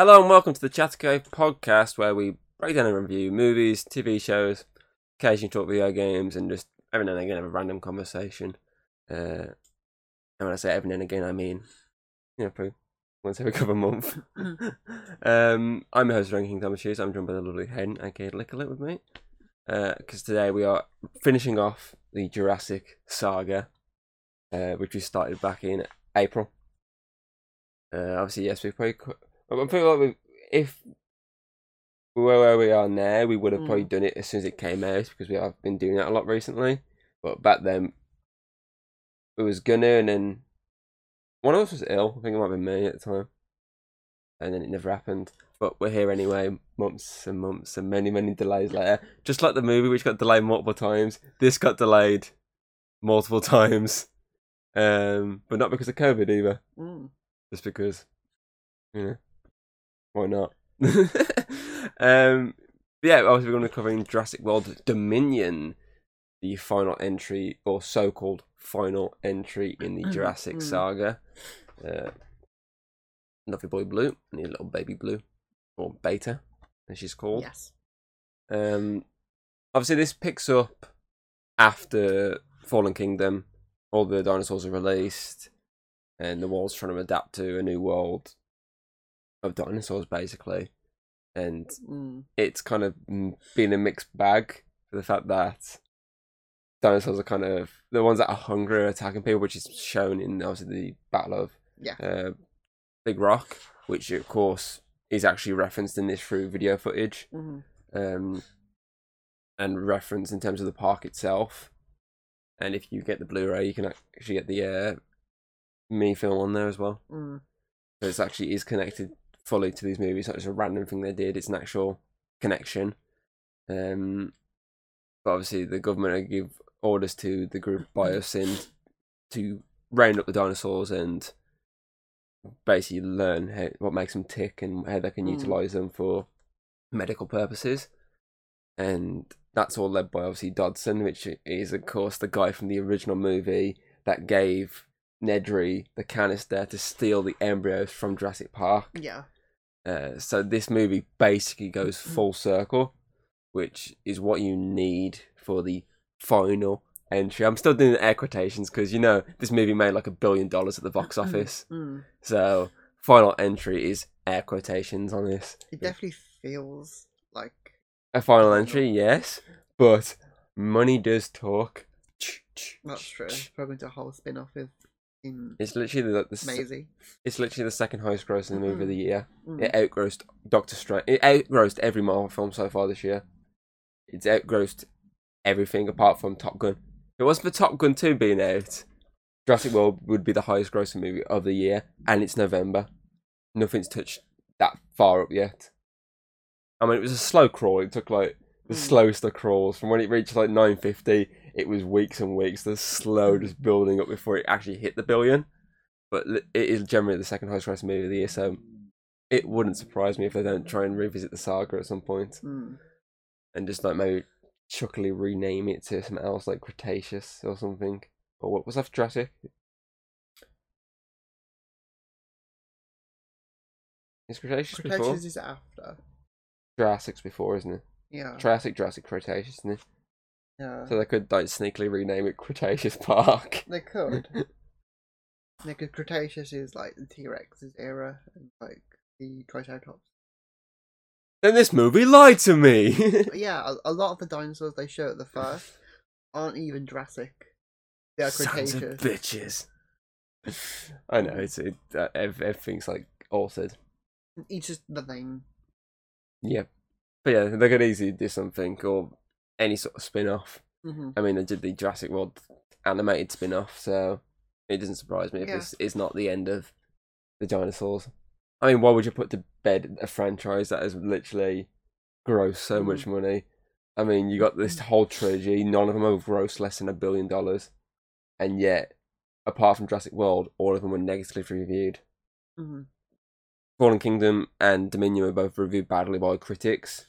Hello and welcome to the Chatterco podcast where we break down and review movies, TV shows, occasionally talk video games, and just every now and again have a random conversation. Uh, and when I say every now and again, I mean, you know, probably once every couple of months. um, I'm your host, Ranking Thomas Hughes. I'm joined by the lovely Hayden, aka Lickle with me. Because today we are finishing off the Jurassic saga, uh, which we started back in April. Uh, obviously, yes, we've probably. Qu- I feel like if we were where we are now, we would have probably Mm. done it as soon as it came out because we have been doing that a lot recently. But back then, it was gonna, and then one of us was ill. I think it might have been me at the time, and then it never happened. But we're here anyway, months and months and many, many delays later. Just like the movie, which got delayed multiple times, this got delayed multiple times. Um, but not because of COVID either Mm. just because, you know, why not? um, yeah, obviously we're going to be covering Jurassic World Dominion, the final entry or so-called final entry in the Jurassic Mm. saga. Uh, lovely boy Blue and your little baby Blue, or Beta, as she's called. Yes. Um, obviously, this picks up after Fallen Kingdom. All the dinosaurs are released, and the world's trying to adapt to a new world of dinosaurs, basically. And Mm. it's kind of mm, been a mixed bag for the fact that dinosaurs are kind of the ones that are hungry are attacking people, which is shown in obviously the Battle of Yeah. uh, Big Rock, which of course is actually referenced in this through video footage hmm um, and reference in terms of the park itself. And if you get the Blu-ray, you can actually get the uh, mini film on there as well. Mm. So it's actually is connected fully to these movies. It's not just a random thing they did. It's an actual connection. Um, but obviously the government give orders to the group Biosyn to round up the dinosaurs and basically learn how, what makes them tick and how they can Mm. utilize them for medical purposes. And that's all led by obviously Dodson, which is of course the guy from the original movie that gave Nedry the canister to steal the embryos from Jurassic Park. Yeah. Uh, so this movie basically goes full circle, which is what you need for the final entry. I'm still doing the air quotations because you know this movie made like a billion dollars at the box office. Mm. So final entry is air quotations on this. It definitely feels like A final entry, yes, but money does talk. that's true. Probably a whole spin-off with in It's literally the, the s- Maisie. it's literally the second highest grossing movie of the year. Mm. It outgrossed Doctor Strange. It outgrossed every Marvel film so far this year. It's outgrossed everything apart from Top Gun. If it wasn't for Top Gun 2 being out, Jurassic World would be the highest grossing movie of the year, and it's November. Nothing's touched that far up yet. I mean, it was a slow crawl. It took like the Mm. slowest of crawls. From when it reached like 950, it was weeks and weeks. The slow just building up before it actually hit the billion. But it is generally the second highest grossing movie of the year, so it wouldn't surprise me if they don't try and revisit the saga at some point Mm. and just like maybe chuckily rename it to something else like Cretaceous or something. Or what was that Jurassic? Is Cretaceous, before? Cretaceous is after. Jurassic's before, isn't it? Yeah. Triassic, Jurassic, Cretaceous, isn't it? Yeah. So they could like sneakily rename it Cretaceous Park. They could. Yeah, 'cause Cretaceous is like the T Rex's era and like the Triceratops. then this movie lied to me. Yeah, a, a lot of the dinosaurs they show at the first aren't even Jurassic. They are Sons of Cretaceous. bitches. I know it's it, uh, everything's like altered. It's just the name. Yeah, but yeah, they could easily do something or any sort of spin off. hmm I mean, they did the Jurassic World animated spin off, so it doesn't surprise me if Yeah. this is not the end of the dinosaurs. I mean, why would you put to bed a franchise that has literally grossed so much money? I mean, you got this whole trilogy, none of them have grossed less than a billion dollars, and yet, apart from Jurassic World, all of them were negatively reviewed. hmm Fallen Kingdom and Dominion were both reviewed badly by critics.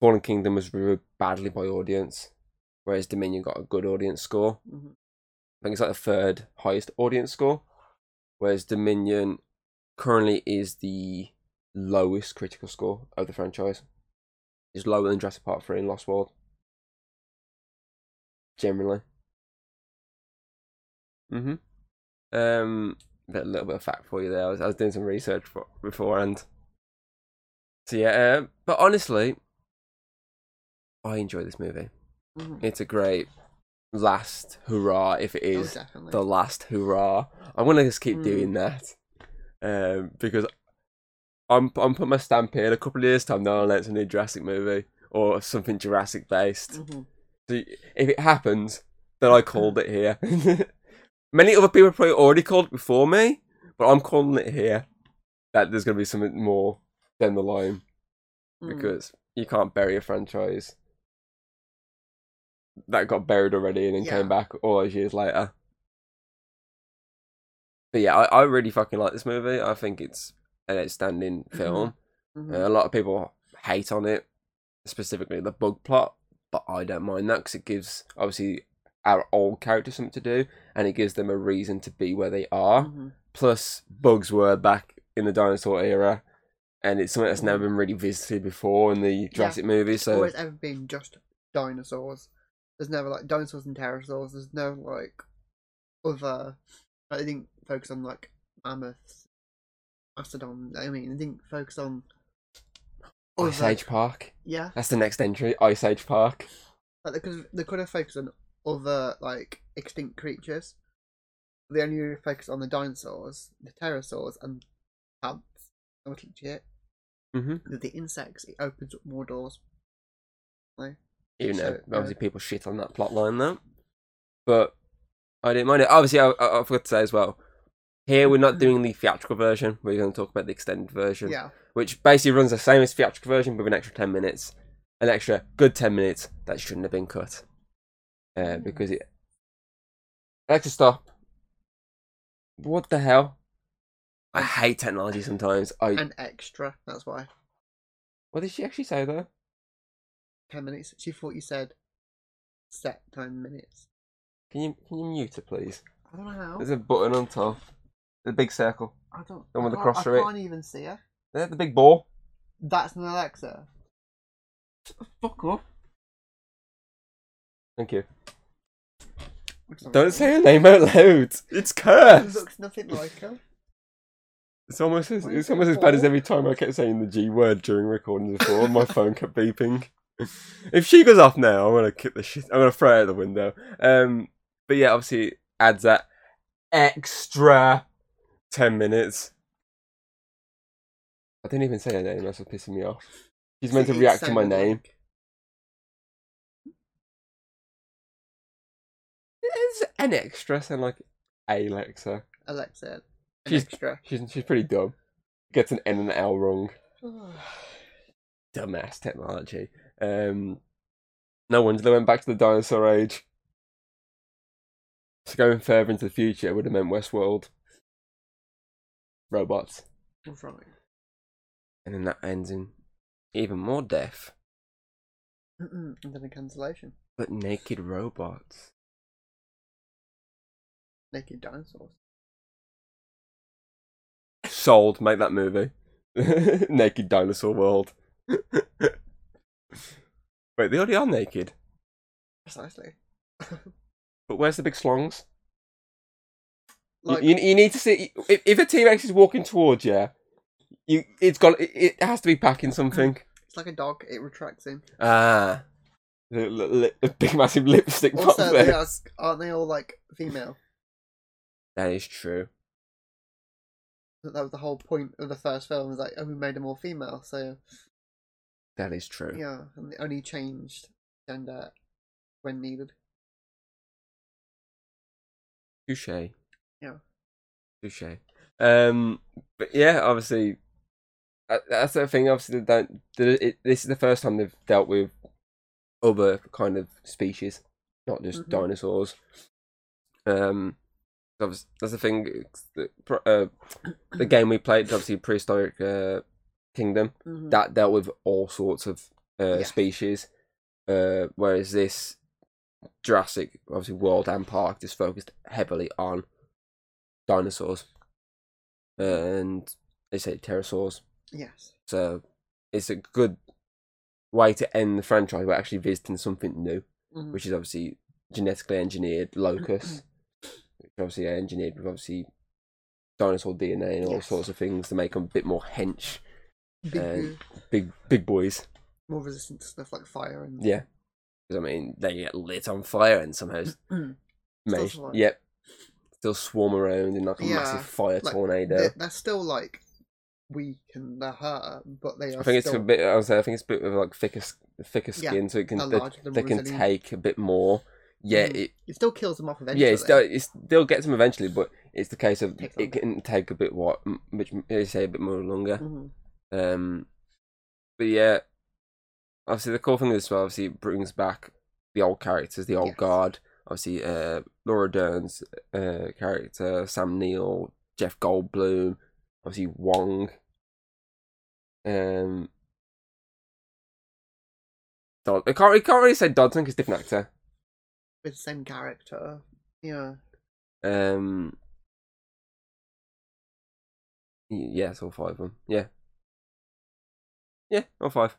Fallen Kingdom was reviewed badly by audience, whereas Dominion got a good audience score. hmm I think it's like the third highest audience score, whereas Dominion currently is the lowest critical score of the franchise. It's lower than Jurassic Park 3 and Lost World. Generally. Mm-hmm. Um, a little bit of fact for you there. I was, I was doing some research for, beforehand. So yeah, uh, but honestly, I enjoy this movie. Mhm. It's a great last hurrah, if it is Oh, the last hurrah. I'm gonna just keep Mm. doing that, um, because I'm I'm putting my stamp here. In a couple of years' time, now I'll a new Jurassic movie or something Jurassic based. Mhm. So if it happens, then I called it here. Many other people probably already called it before me, but I'm calling it here. That there's gonna be something more down the line Mm. because you can't bury a franchise that got buried already and then Yeah. came back all those years later. But yeah, I, I really fucking like this movie. I think it's an outstanding film. Mhm. Uh, a lot of people hate on it, specifically the bug plot, but I don't mind that because it gives obviously our old characters something to do and it gives them a reason to be where they are. Mhm. Plus, bugs were back in the dinosaur era, and it's something that's never been really visited before in the Jurassic movies. So always ever been just dinosaurs. There's never like dinosaurs and pterosaurs. There's no like other. I didn't focus on like mammoths, mastodon. I mean, I didn't focus on. Ice Age Park. Yeah, That's the next entry. Ice Age Park. like they could they could have focused on other like extinct creatures. They only really focused on the dinosaurs, the pterosaurs, and plants. That was legit. Mm-hmm. With the insects, it opens up more doors. Even though So, obviously uh, people shit on that plot line though, but I didn't mind it. Obviously, I, I, I forgot to say as well. Here we're not doing the theatrical version. We're going to talk about the extended version, Yeah. which basically runs the same as the theatrical version, but with an extra ten minutes, an extra good ten minutes that shouldn't have been cut, uh, Mm. because it. Alexa, stop. What the hell? I hate technology sometimes. I. And extra. That's why. What did she actually say though? Ten minutes. She thought you said set ten minutes. Can you can you mute it please? I don't know how. There's a button on top. The big circle. I don't. The one with I the can't- cross through it. I can't even see her. There, the big ball. That's an Alexa. Fuck off. Thank you. Looks like Don't say her name out loud. It's It cursed. looks nothing like her. It's almost as, Why it's it almost as bad as ball? every time I kept saying the G word during recordings before. my phone kept beeping. If she goes off now, I'm gonna kick the shit. I'm gonna throw her out the window. Um, but yeah, obviously it adds that extra ten minutes. I didn't even say her name. That's what's pissing me off. She's meant to react to my name. Is an extra sound like Alexa? Alexa. She's- extra. She's she's pretty dumb. Gets an N and an L wrong. Dumbass technology. Um, no wonder they went back to the dinosaur age. So going further into the future would have meant Westworld. Robots. Right. And then that ends in even more death. Mm-mm, and then a cancellation. But naked robots. Naked dinosaurs. Sold. Make that movie. naked dinosaur world. Wait, they already are naked. Precisely. But where's the big slongs? You- Like, you, you need to see if, if a T Rex is walking towards you, you it's got it, it has to be packing something. it's like a dog. It retracts in. Ah, the, the, the big massive lipstick Also, they are, aren't they all like female? That is true. That that was the whole point of the first film. Was like, oh, we made them all female. So That is true. yeah, and only changed gender when needed. Touche. Yeah. Touche. Um, but yeah, obviously, that's the thing. Obviously, they don't. it, this is the first time they've dealt with other kind of species, not just Mhm. dinosaurs. Um, that's the thing. The, uh, the game we played, obviously, prehistoric uh, kingdom, Mhm. that dealt with all sorts of uh, Yeah. species, uh, whereas this Jurassic, obviously World and Park, just focused heavily on dinosaurs and they say pterosaurs, Yes. So it's a good way to end the franchise by actually visiting something new, Mhm. which is obviously genetically engineered locust, which obviously are engineered with obviously dinosaur DNA and all Yes. sorts of things to make them a bit more hench, Big, uh, big big boys. more resistant to stuff like fire and Yeah, because I mean they get lit on fire and somehow manage, survive. yep, still swarm around in like a Yeah, massive fire like, tornado. they're, they're still like weak and they're hurt, but they are. I think it's still, a bit. I was say I think it's a bit of like thicker, s- thicker Yeah, skin, so it can they're they, larger, they can resilient. take a bit more. Yeah, Mhm. it It still kills them off eventually. yeah, it still it still gets them eventually, but it's the case of Takes it longer. can take a bit what, which they say a bit more longer. Mhm. Um, but yeah, obviously the cool thing as well, obviously it brings back the old characters, the old Yes. guard. Obviously, uh, Laura Dern's uh, character, Sam Neill, Jeff Goldblum, obviously Wong. Um, Dod- I can't, I can't really say Dodson because different actor. With the same character. Yeah. Um, yeah, it's all five of them. Yeah, yeah, all five.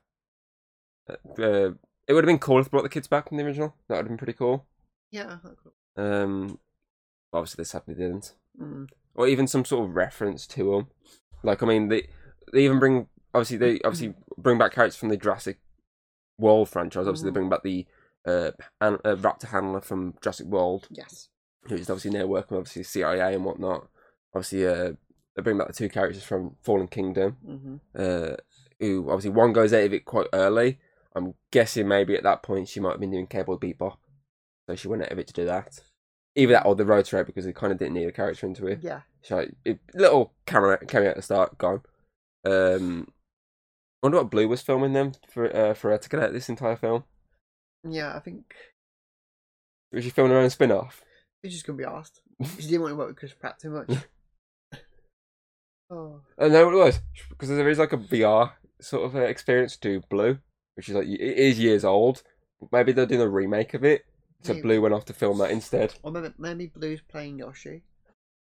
Uh, uh, it would have been cool if they brought the kids back from the original. That would have been pretty cool. Yeah. Um, obviously they sadly didn't, Mm. or even some sort of reference to them. Like, I mean, they they even bring obviously they obviously bring back characters from the Jurassic World franchise. Obviously, they Mhm. bring back the uh, han- uh raptor handler from Jurassic World. Yes. who's obviously now working obviously CIA and whatnot. Obviously, uh, they bring back the two characters from Fallen Kingdom. hmm Uh, who obviously one goes out of it quite early. I'm guessing maybe at that point she might have been doing Cowboy Bebop, so she went out of it to do that. Either that or the road to it because they kind of didn't need a character into it. Yeah. So it, little camera cameo at the start, gone. Um, I wonder what Blue was filming them for uh, for her to get out this entire film. Yeah. I think Was she filming her own spin off? she's just gonna be asked. She didn't want to work with Chris Pratt too much. oh. I know what it was because there is like a VR sort of uh, experience to Blue, which is like it is years old. Maybe they're doing a remake of it. So Maybe. Blue went off to film that instead. Or maybe, maybe Blue's playing Yoshi,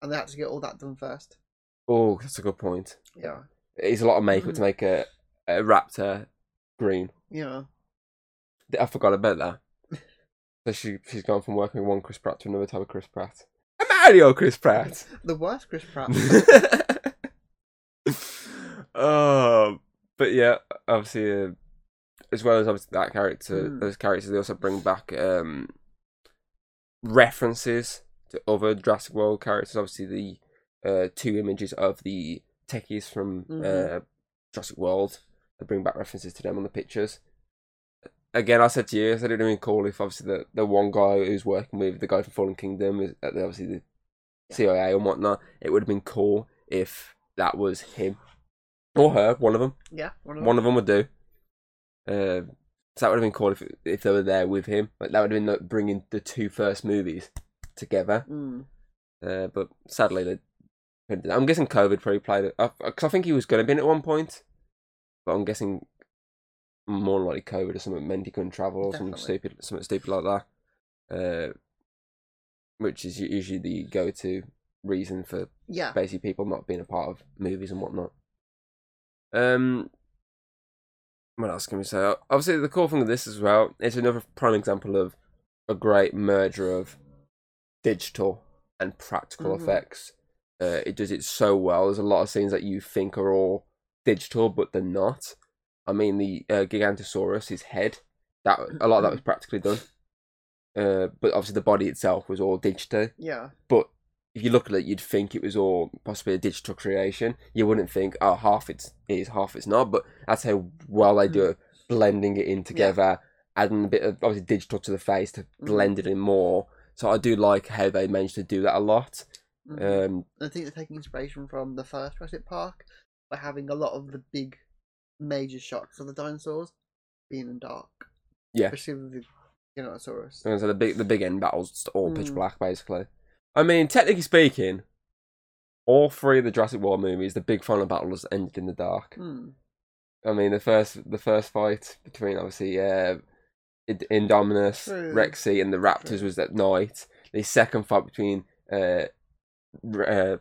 and they had to get all that done first. Oh, that's a good point. Yeah. It's a lot of makeup to make a, a raptor green. Yeah. I forgot about that. So she she's gone from working with one Chris Pratt to another type of Chris Pratt. A Mario Chris Pratt. The worst Chris Pratt. oh, but yeah, obviously, uh, as well as obviously that character, Mm. those characters, they also bring back um, references to other Jurassic World characters. Obviously, the uh, two images of the techies from Mhm. uh, Jurassic World. They bring back references to them on the pictures. Again, I said to you, I said it'd been cool if obviously the, the one guy who's working with the guy from Fallen Kingdom, is at obviously the. CIA and whatnot, it would have been cool if that was him or her, one of them. yeah. One of them. One of them would do. Uh, so that would have been cool if if they were there with him. Like that would have been like bringing the two first movies together. Mm. Uh, but sadly, they couldn't do that. I'm guessing COVID probably played it. Because I think he was going to be in at one point, but I'm guessing more likely COVID or something meant he couldn't travel or something stupid, something stupid like that. Uh, which is usually the go-to reason for Yeah. basically people not being a part of movies and whatnot. Um, what else can we say? Obviously, the cool thing with this as well, it's another prime example of a great merger of digital and practical Mhm. effects. Uh, it does it so well. There's a lot of scenes that you think are all digital, but they're not. I mean, the uh, Gigantosaurus, his head, that a lot of that was practically done. Uh, but obviously, the body itself was all digital Yeah. but if you look at it, you'd think it was all possibly a digital creation. You wouldn't think, oh, half it's is, half it's not. But that's how well they do it, blending it in together, adding a bit of obviously digital to the face to blend it in more. So I do like how they managed to do that a lot. Mhm. Um, I think they're taking inspiration from the first Jurassic Park by having a lot of the big major shots of the dinosaurs being in dark. Yeah. Especially with the Giganotosaurus. and so the big the big end battles all pitch Mm. black basically. I mean, technically speaking, all three of the Jurassic World movies, the big final battles ended in the dark. Hmm. I mean, the first the first fight between obviously uh, Indominus, True. Rexy, and the Raptors True. was at night. The second fight between uh, uh,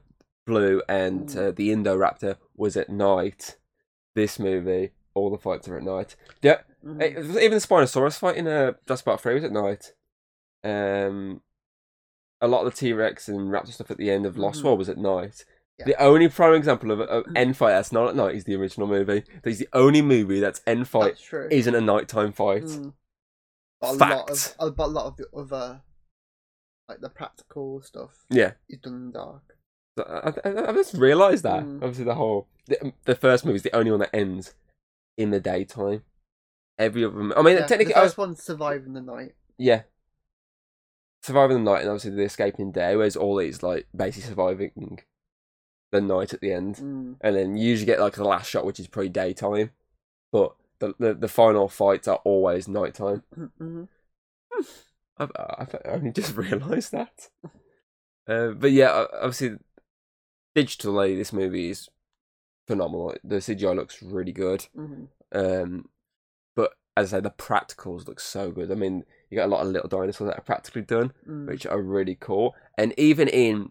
Blue and Mm. uh, the Indoraptor was at night. this movie, all the fights are at night. Yeah, Mhm. Eh, even the Spinosaurus fight in uh, Jurassic Park 3 was at night. Um, a lot of the T Rex and Raptor stuff at the end of Lost Mhm. World was at night. Yeah. The only prime example of an end fight that's not at night is the original movie. It's the only movie that's end fight That's true. isn't a nighttime fight. Mm. But a lot of uh, but a lot of the other like the practical stuff Yeah, is done in the dark. I, I, I just realised that. Mm. Obviously, the whole the, the first movie is the only one that ends in the daytime. Every other, I mean, Yeah, technically, the I first one's surviving the night. Yeah. Surviving the night and obviously the escaping day, whereas all is like basically surviving the night at the end. Mm. And then you usually get like the last shot, which is probably daytime. But the the, the final fights are always nighttime. Mhm. I've, I've only just realised that. Uh, but yeah, obviously, digitally, this movie is phenomenal. The CGI looks really good. Mhm. Um, but as I say, the practicals look so good. I mean, you get a lot of little dinosaurs that are practically done, Mm. which are really cool. And even in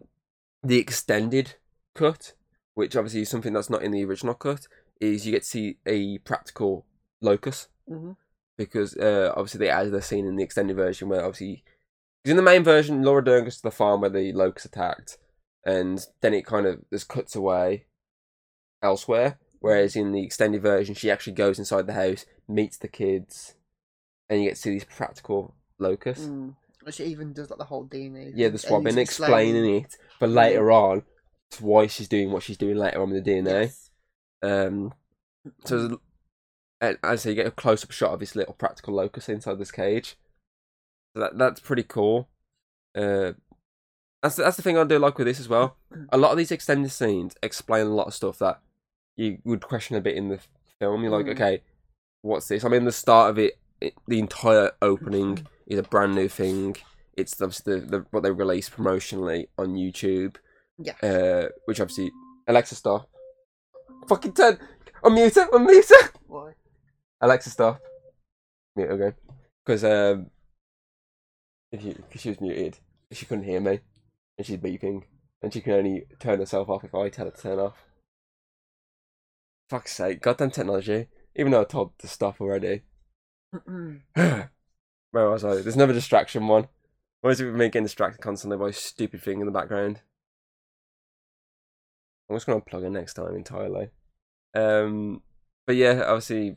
the extended cut, which obviously is something that's not in the original cut, is you get to see a practical locus Mhm. because uh, obviously they added a scene in the extended version where obviously because in the main version Laura Dern goes to the farm where the locust attacked, and then it kind of just cuts away elsewhere. Whereas in the extended version, she actually goes inside the house, meets the kids, and you get to see these practical locusts. Mm. She even does like the whole DNA. Yeah, the swabbing, and explaining it, but later on, it's why she's doing what she's doing later on with the DNA. Yes. Um, so, and as I say, you get a close up shot of this little practical locust inside this cage. So that that's pretty cool. Uh, that's that's the thing I do like with this as well. A lot of these extended scenes explain a lot of stuff that you would question a bit in the film. You're like, Mm. okay, what's this? I mean, the start of it, it the entire opening is a brand new thing. It's obviously the, the what they release promotionally on YouTube Yeah. uh, which obviously Alexa stop. Fucking turn. Unmute it. Unmute it. Why? Alexa stop. Mute again. Because um, if you, cause she was muted, she couldn't hear me, and she's beeping, and she can only turn herself off if I tell her to turn off. Fuck's sake, goddamn technology. Even though I told her to stop already. Where was I? There's another distraction one. Why is it with me getting distracted constantly by a stupid thing in the background? I'm just gonna plug in next time entirely. Um, but yeah, obviously,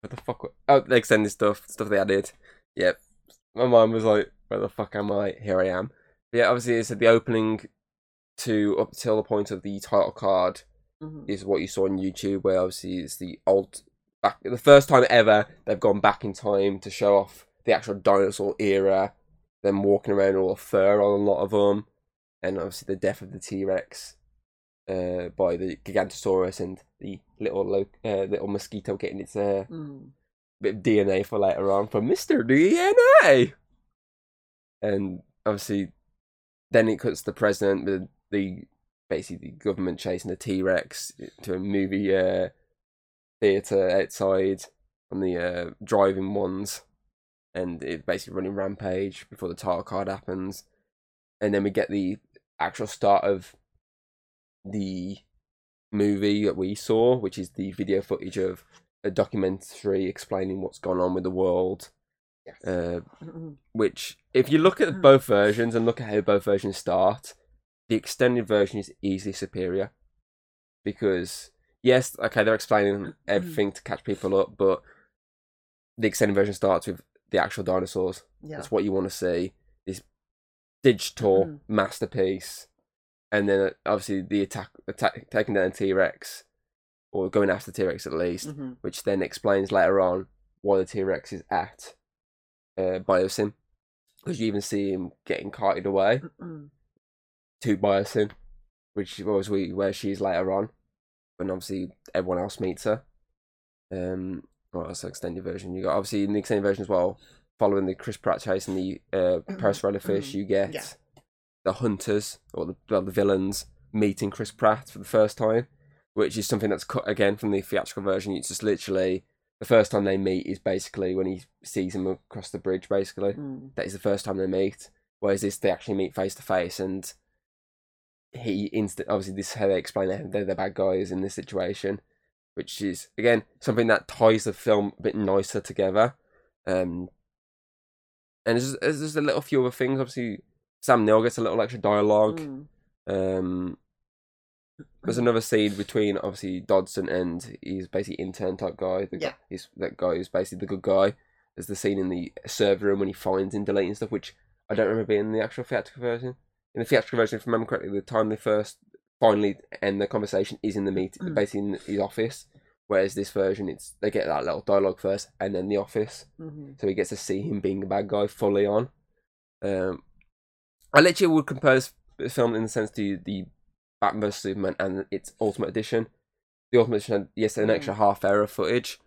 what the fuck? wa- Oh, the extended stuff, stuff they added. Yep, my mum was like, "Where the fuck am I? Here I am." But yeah, obviously, it's at the opening to up till the point of the title card Mhm. is what you saw on YouTube, where obviously it's the old back the first time ever they've gone back in time to show off the actual dinosaur era, them walking around all the fur on a lot of them, and obviously the death of the T Rex uh, by the Gigantosaurus and the little lo- uh, little mosquito getting its uh, Mm. bit of DNA for later on from Mister DNA, and obviously then it cuts to the president with the basically the government chasing the T Rex to a movie uh, theater outside on the uh, driving ones, and it basically running rampage before the title card happens, and then we get the actual start of the movie that we saw, which is the video footage of a documentary explaining what's gone on with the world. Yes. Uh, which, if you look at both versions and look at how both versions start, the extended version is easily superior. Because, yes, okay, they're explaining everything to catch people up, but the extended version starts with the actual dinosaurs. Yeah. That's what you want to see. This digital Mhm. masterpiece. And then, uh, obviously, the attack, attack taking down T Rex, or going after T Rex at least Mhm. which then explains later on why the T Rex is at uh, Biosyn. Because you even see him getting carted away Mm-mm. to Biosyn, which was where she's later on, when obviously everyone else meets her. Um, well, that's the extended version. You got obviously in the extended version as well, following the Chris Pratt chase and the uh, Parasaurolophus fish, mhm. you get Yeah. the hunters or the, well, the villains meeting Chris Pratt for the first time, which is something that's cut again from the theatrical version. It's just literally the first time they meet is basically when he sees him across the bridge. Basically, Mm. that is the first time they meet. Whereas this, they actually meet face to face, and he instant obviously this is how they explain that they're the bad guys in this situation, which is again something that ties the film a bit nicer together. Um, and there's, there's just a little few other things. Obviously, Sam Neill gets a little extra dialogue. Mm. Um, there's another scene between obviously Dodson and he's basically intern type guy. The Yeah. guy, he's that guy who's basically the good guy. There's the scene in the server room when he finds him deleting stuff, which I don't remember being in the actual theatrical version. In the theatrical version, if I remember correctly, the time they first finally end the conversation is in the meet, Mm. basically in his office. Whereas this version, it's they get that little dialogue first and then the office hmm so he gets to see him being a bad guy fully on. Um, I literally would compare this film in the sense to the Batman vs Superman and its Ultimate Edition. The Ultimate Edition, had, yes, an Mm. extra half hour of footage,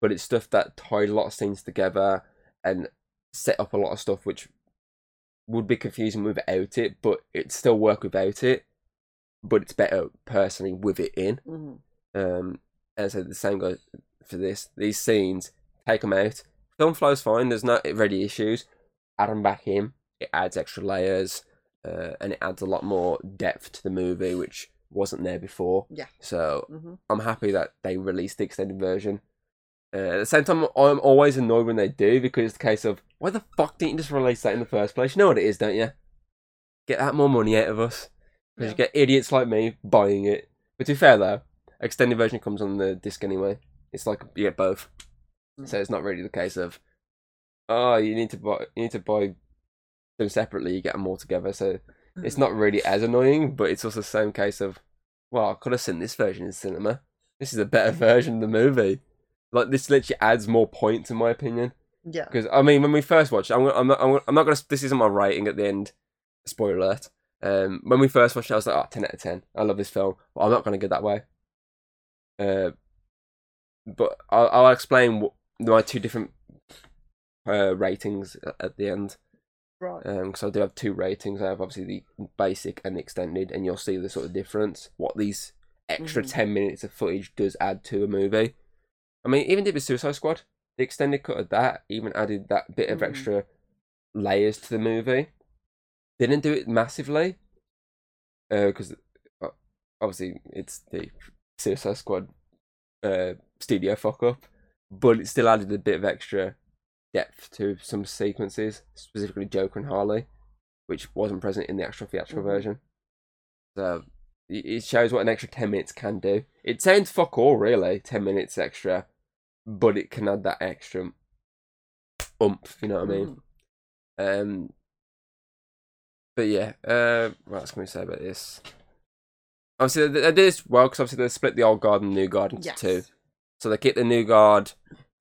but it's stuff that tied a lot of scenes together and set up a lot of stuff which would be confusing without it, but it still work without it. But it's better personally with it in. hmm Um, and so the same goes for this. These scenes, take them out. Film flow's fine. There's no ready issues. Add them back in. It adds extra layers, uh, and it adds a lot more depth to the movie, which wasn't there before. Yeah. So hmm I'm happy that they released the extended version. Uh, at the same time, I'm always annoyed when they do because it's the case of why the fuck didn't you just release that in the first place? You know what it is, don't you? Get that more money out of us because you get idiots like me buying it. But to be fair though, extended version comes on the disc anyway. It's like you get both, Mm. so it's not really the case of oh you need to buy you need to buy them separately. You get them all together, so it's not really as annoying. But it's also the same case of well I could have seen this version in cinema. This is a better version of the movie. Like this literally adds more points in my opinion. Yeah. Because I mean, when we first watched, it, I'm, I'm not, I'm, I'm not gonna. This isn't my rating at the end. Spoiler alert. Um, when we first watched it, I was like, oh, 10 out of 10. I love this film, but I'm not gonna go that way. Uh, but I'll, I'll explain what, my two different uh, ratings at, the end. Right. because I do have two ratings. I have obviously the basic and the extended, and you'll see the sort of difference. What these extra Mhm. ten minutes of footage does add to a movie. I mean, even did with Suicide Squad, the extended cut of that even added that bit of Mhm. extra layers to the movie. Didn't do it massively, because uh, obviously it's the Suicide Squad uh, studio fuck up, but it still added a bit of extra depth to some sequences, specifically Joker and Harley, which wasn't present in the actual theatrical Mhm. version. So it it shows what an extra 10 minutes can do. It sounds fuck all, really, 10 minutes extra, but it can add that extra oomph, you know what I mean? Mhm. Um, but yeah, uh, what else can we say about this? Obviously, they, they did this well because obviously they split the old guard and the new guard into Yes. two. So they keep the new guard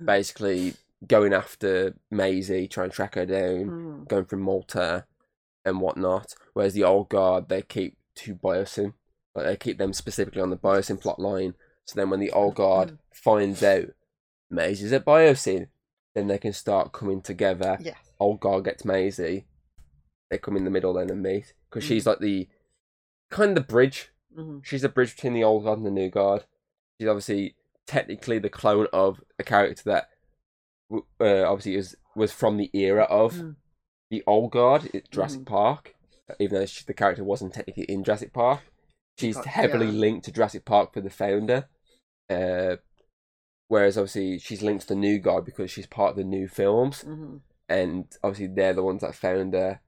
basically going after Maisie, trying to track her down, Mhm. going through Malta and whatnot. Whereas the old guard, they keep to Biosyn. Like they keep them specifically on the Biosyn plot line. So then when the old guard finds out Maisie's at Biosyn, then they can start coming together Yes. old guard gets Maisie, they come in the middle then and meet because she's like the kind of the bridge. hmm She's the bridge between the old guard and the new guard. She's obviously technically the clone of a character that uh, obviously is was from the era of Mm. the old guard Jurassic Mhm. Park. Even though she, the character wasn't technically in Jurassic Park, she's heavily yeah. linked to Jurassic Park for the founder. Uh, whereas obviously she's linked to the new guard because she's part of the new films hmm and obviously they're the ones that found her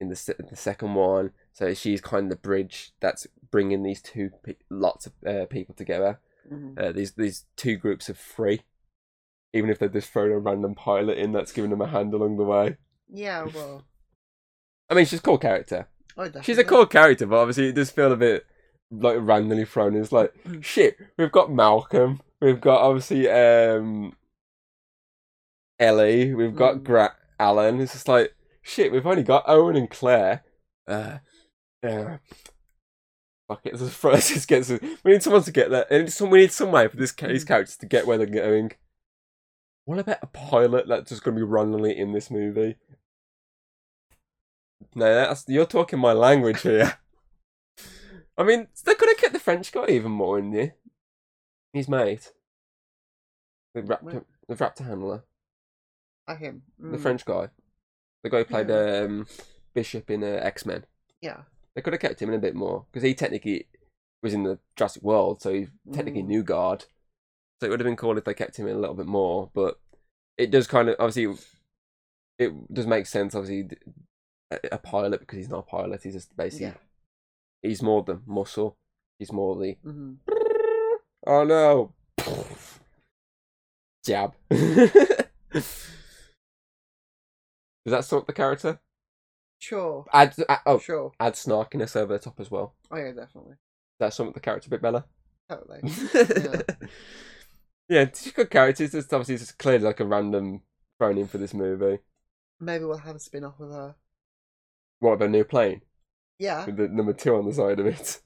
in the the second one. So she's kind of the bridge that's bringing these two pe- lots of uh, people together. hmm Uh, these these two groups of three, even if they're just thrown a random pilot in that's giving them a hand along the way. Yeah. Well. I mean, she's a cool character. I She's a cool character, but obviously it does feel a bit like randomly thrown. It's like Mm. shit. We've got Malcolm. We've got obviously um Ellie. We've got Mm. Gra- Alan. It's just like shit. We've only got Owen and Claire. Uh. Fuck it. Let's just, let's just get some, we need someone to get there. And some, we need some way for this these Mm. characters to get where they're going. What about a pilot that's just going to be randomly in this movie? No, that's you're talking my language here. I mean, they could have kept the French guy even more in there. His mate, the raptor, the raptor handler, I him. the Mm. French guy, the guy who played um, Bishop in uh, X Men. Yeah. They could have kept him in a bit more because he technically was in the Jurassic World, so he's technically Mm. new guard. So it would have been cool if they kept him in a little bit more. But it does kind of obviously it does make sense. Obviously, a, a pilot because he's not a pilot. He's just basically Yeah. he's more the muscle. He's more the hmm oh no jab. Does that sort the character? Sure. Add, add oh Sure. add snarkiness over the top as well. Oh yeah, definitely. Does that sort the character a bit better. Totally. yeah, it's just good characters. It's obviously just clearly like a random thrown in for this movie. Maybe we'll have a spin off with her. What about a new plane Yeah. with the number two on the side of it?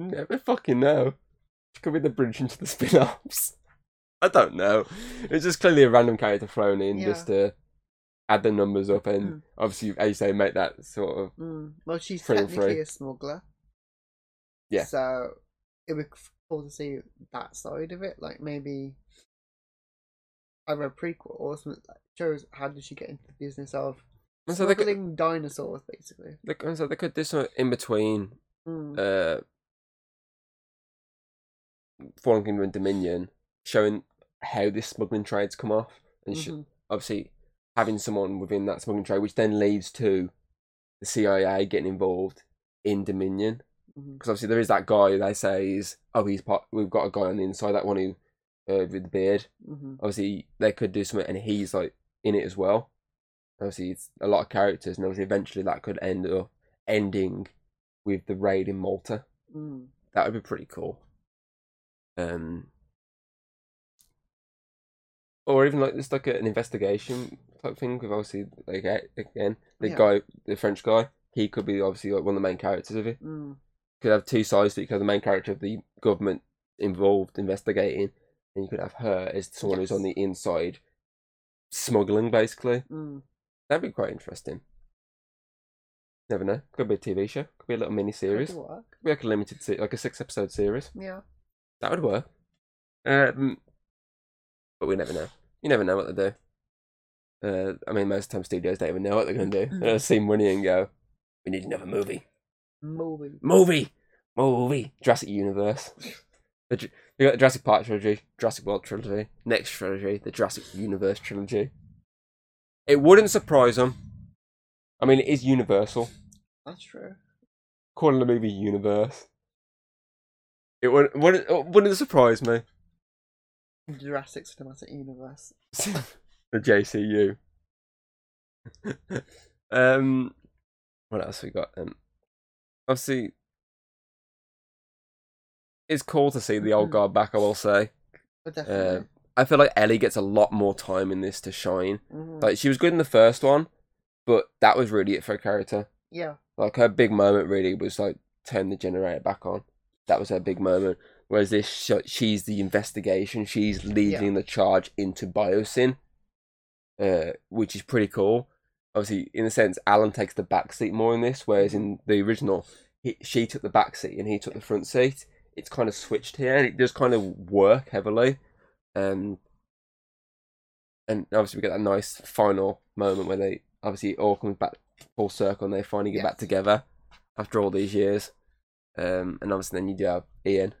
Never fucking know. It could be the bridge into the spin-offs. I don't know. It's just clearly a random character thrown in Yeah. just to add the numbers up and Mm. obviously, as you say, make that sort of Mm. Well, she's technically free. a smuggler. Yeah. So it would be cool to see that side of it. Like maybe either a prequel or something that shows how did she get into the business of And so they could, smuggling dinosaurs, basically. they, and so they could do something in between Mm. uh, Fallen Kingdom and Dominion, showing how this smuggling trade's come off, and sh- Mhm. obviously having someone within that smuggling trade, which then leads to the CIA getting involved in Dominion, because obviously there is that guy they say is oh he's part. We've got a guy on the inside, that one who uh, with the beard. Mhm. Obviously they could do something, and he's like in it as well. Obviously it's a lot of characters, and obviously eventually that could end up ending with the raid in Malta Mm. that would be pretty cool. Um, or even like just like an investigation type thing with obviously like again the Yeah. guy, the French guy, he could be obviously like one of the main characters of it. Mm. Could have two sides to it. You could have the main character of the government involved investigating, and you could have her as someone who's on the inside smuggling, basically. Mm. That'd be quite interesting. Never know. Could be a TV show. Could be a little mini series. Could. Could be like a limited, se- like a six episode series. Yeah. That would work. Um, but we never know. You never know what they do. Uh, I mean, most of the time studios don't even know what they're going to do. Mm. They'll see money and go, "We need another movie, Movie. movie, movie." Jurassic Universe. The, we got the Jurassic Park trilogy, Jurassic World trilogy, next trilogy, the Jurassic Universe trilogy. It wouldn't surprise them. I mean, it is Universal. That's true. Calling the movie Universe. It wouldn't, wouldn't, it wouldn't surprise me. Jurassic Cinematic Universe. the JCU. um, what else we got? Um, obviously, it's cool to see the old Mhm. guard back. I will say. But definitely. I feel like Ellie gets a lot more time in this to shine. Mhm. Like she was good in the first one, but that was really it for her character. yeah. Like her big moment really was like turn the generator back on. That was her big moment. Whereas this, she's the investigation. She's leading the charge into Biosyn, uh, which is pretty cool. Obviously, in a sense, Alan takes the back seat more in this, whereas in the original, he, she took the back seat and he took the front seat. It's kind of switched here, and it does kind of work heavily. Um, and obviously, we get that nice final moment where they obviously it all comes back full circle and they finally get back together after all these years. Um, and obviously, then you do have Ian,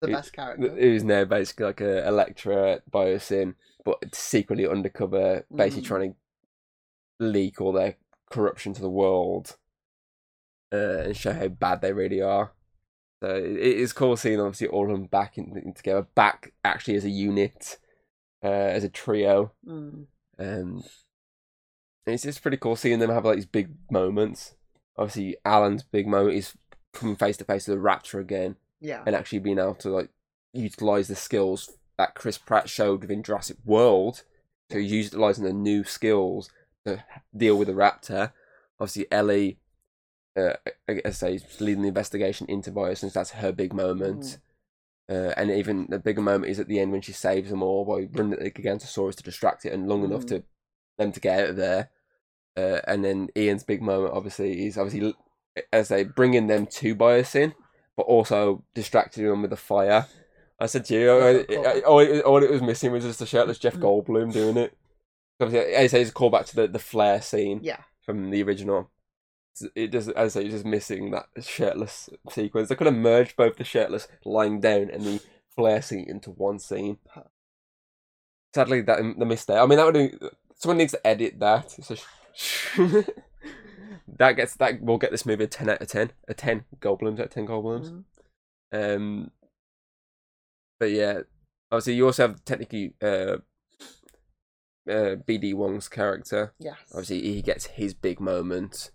The best character. who's now basically like a, Electra Biosyn, but secretly undercover, basically Mm. trying to leak all their corruption to the world uh, and show how bad they really are. So it, it is cool seeing obviously all of them back in, in together, back actually as a unit, uh, as a trio. Mm. Um, and it's just pretty cool seeing them have like these big moments. Obviously, Alan's big moment is coming face to face with the Raptor again Yeah. and actually being able to like utilize the skills that Chris Pratt showed within Jurassic World. So he's utilizing the new skills to deal with the Raptor. Obviously, Ellie, uh, I I say, leading the investigation into Biosynth. That's her big moment. Uh, and even the bigger moment is at the end when she saves them all by running at the Gigantosaurus to distract it and long enough Mm. to them to get out of there. Uh, and then Ian's big moment, obviously, is obviously as they bringing them to Biosyn, but also distracting them with the fire. I said to you, That's it- cool. all, it, all it was missing was just a shirtless Jeff Mm. Goldblum doing it. Obviously, as I say, it's a callback to the, the flare scene Yeah. from the original. it does as I say, it's just missing that shirtless sequence. They could have merged both the shirtless lying down and the flare scene into one scene. Sadly, that the mistake. I mean, that would be, someone needs to edit that. So that gets that will get this movie a ten out of ten. A ten goblins out of ten goblins. Mhm. Um, but yeah, obviously you also have technically uh, uh, BD Wong's character. Yes. Obviously, he gets his big moment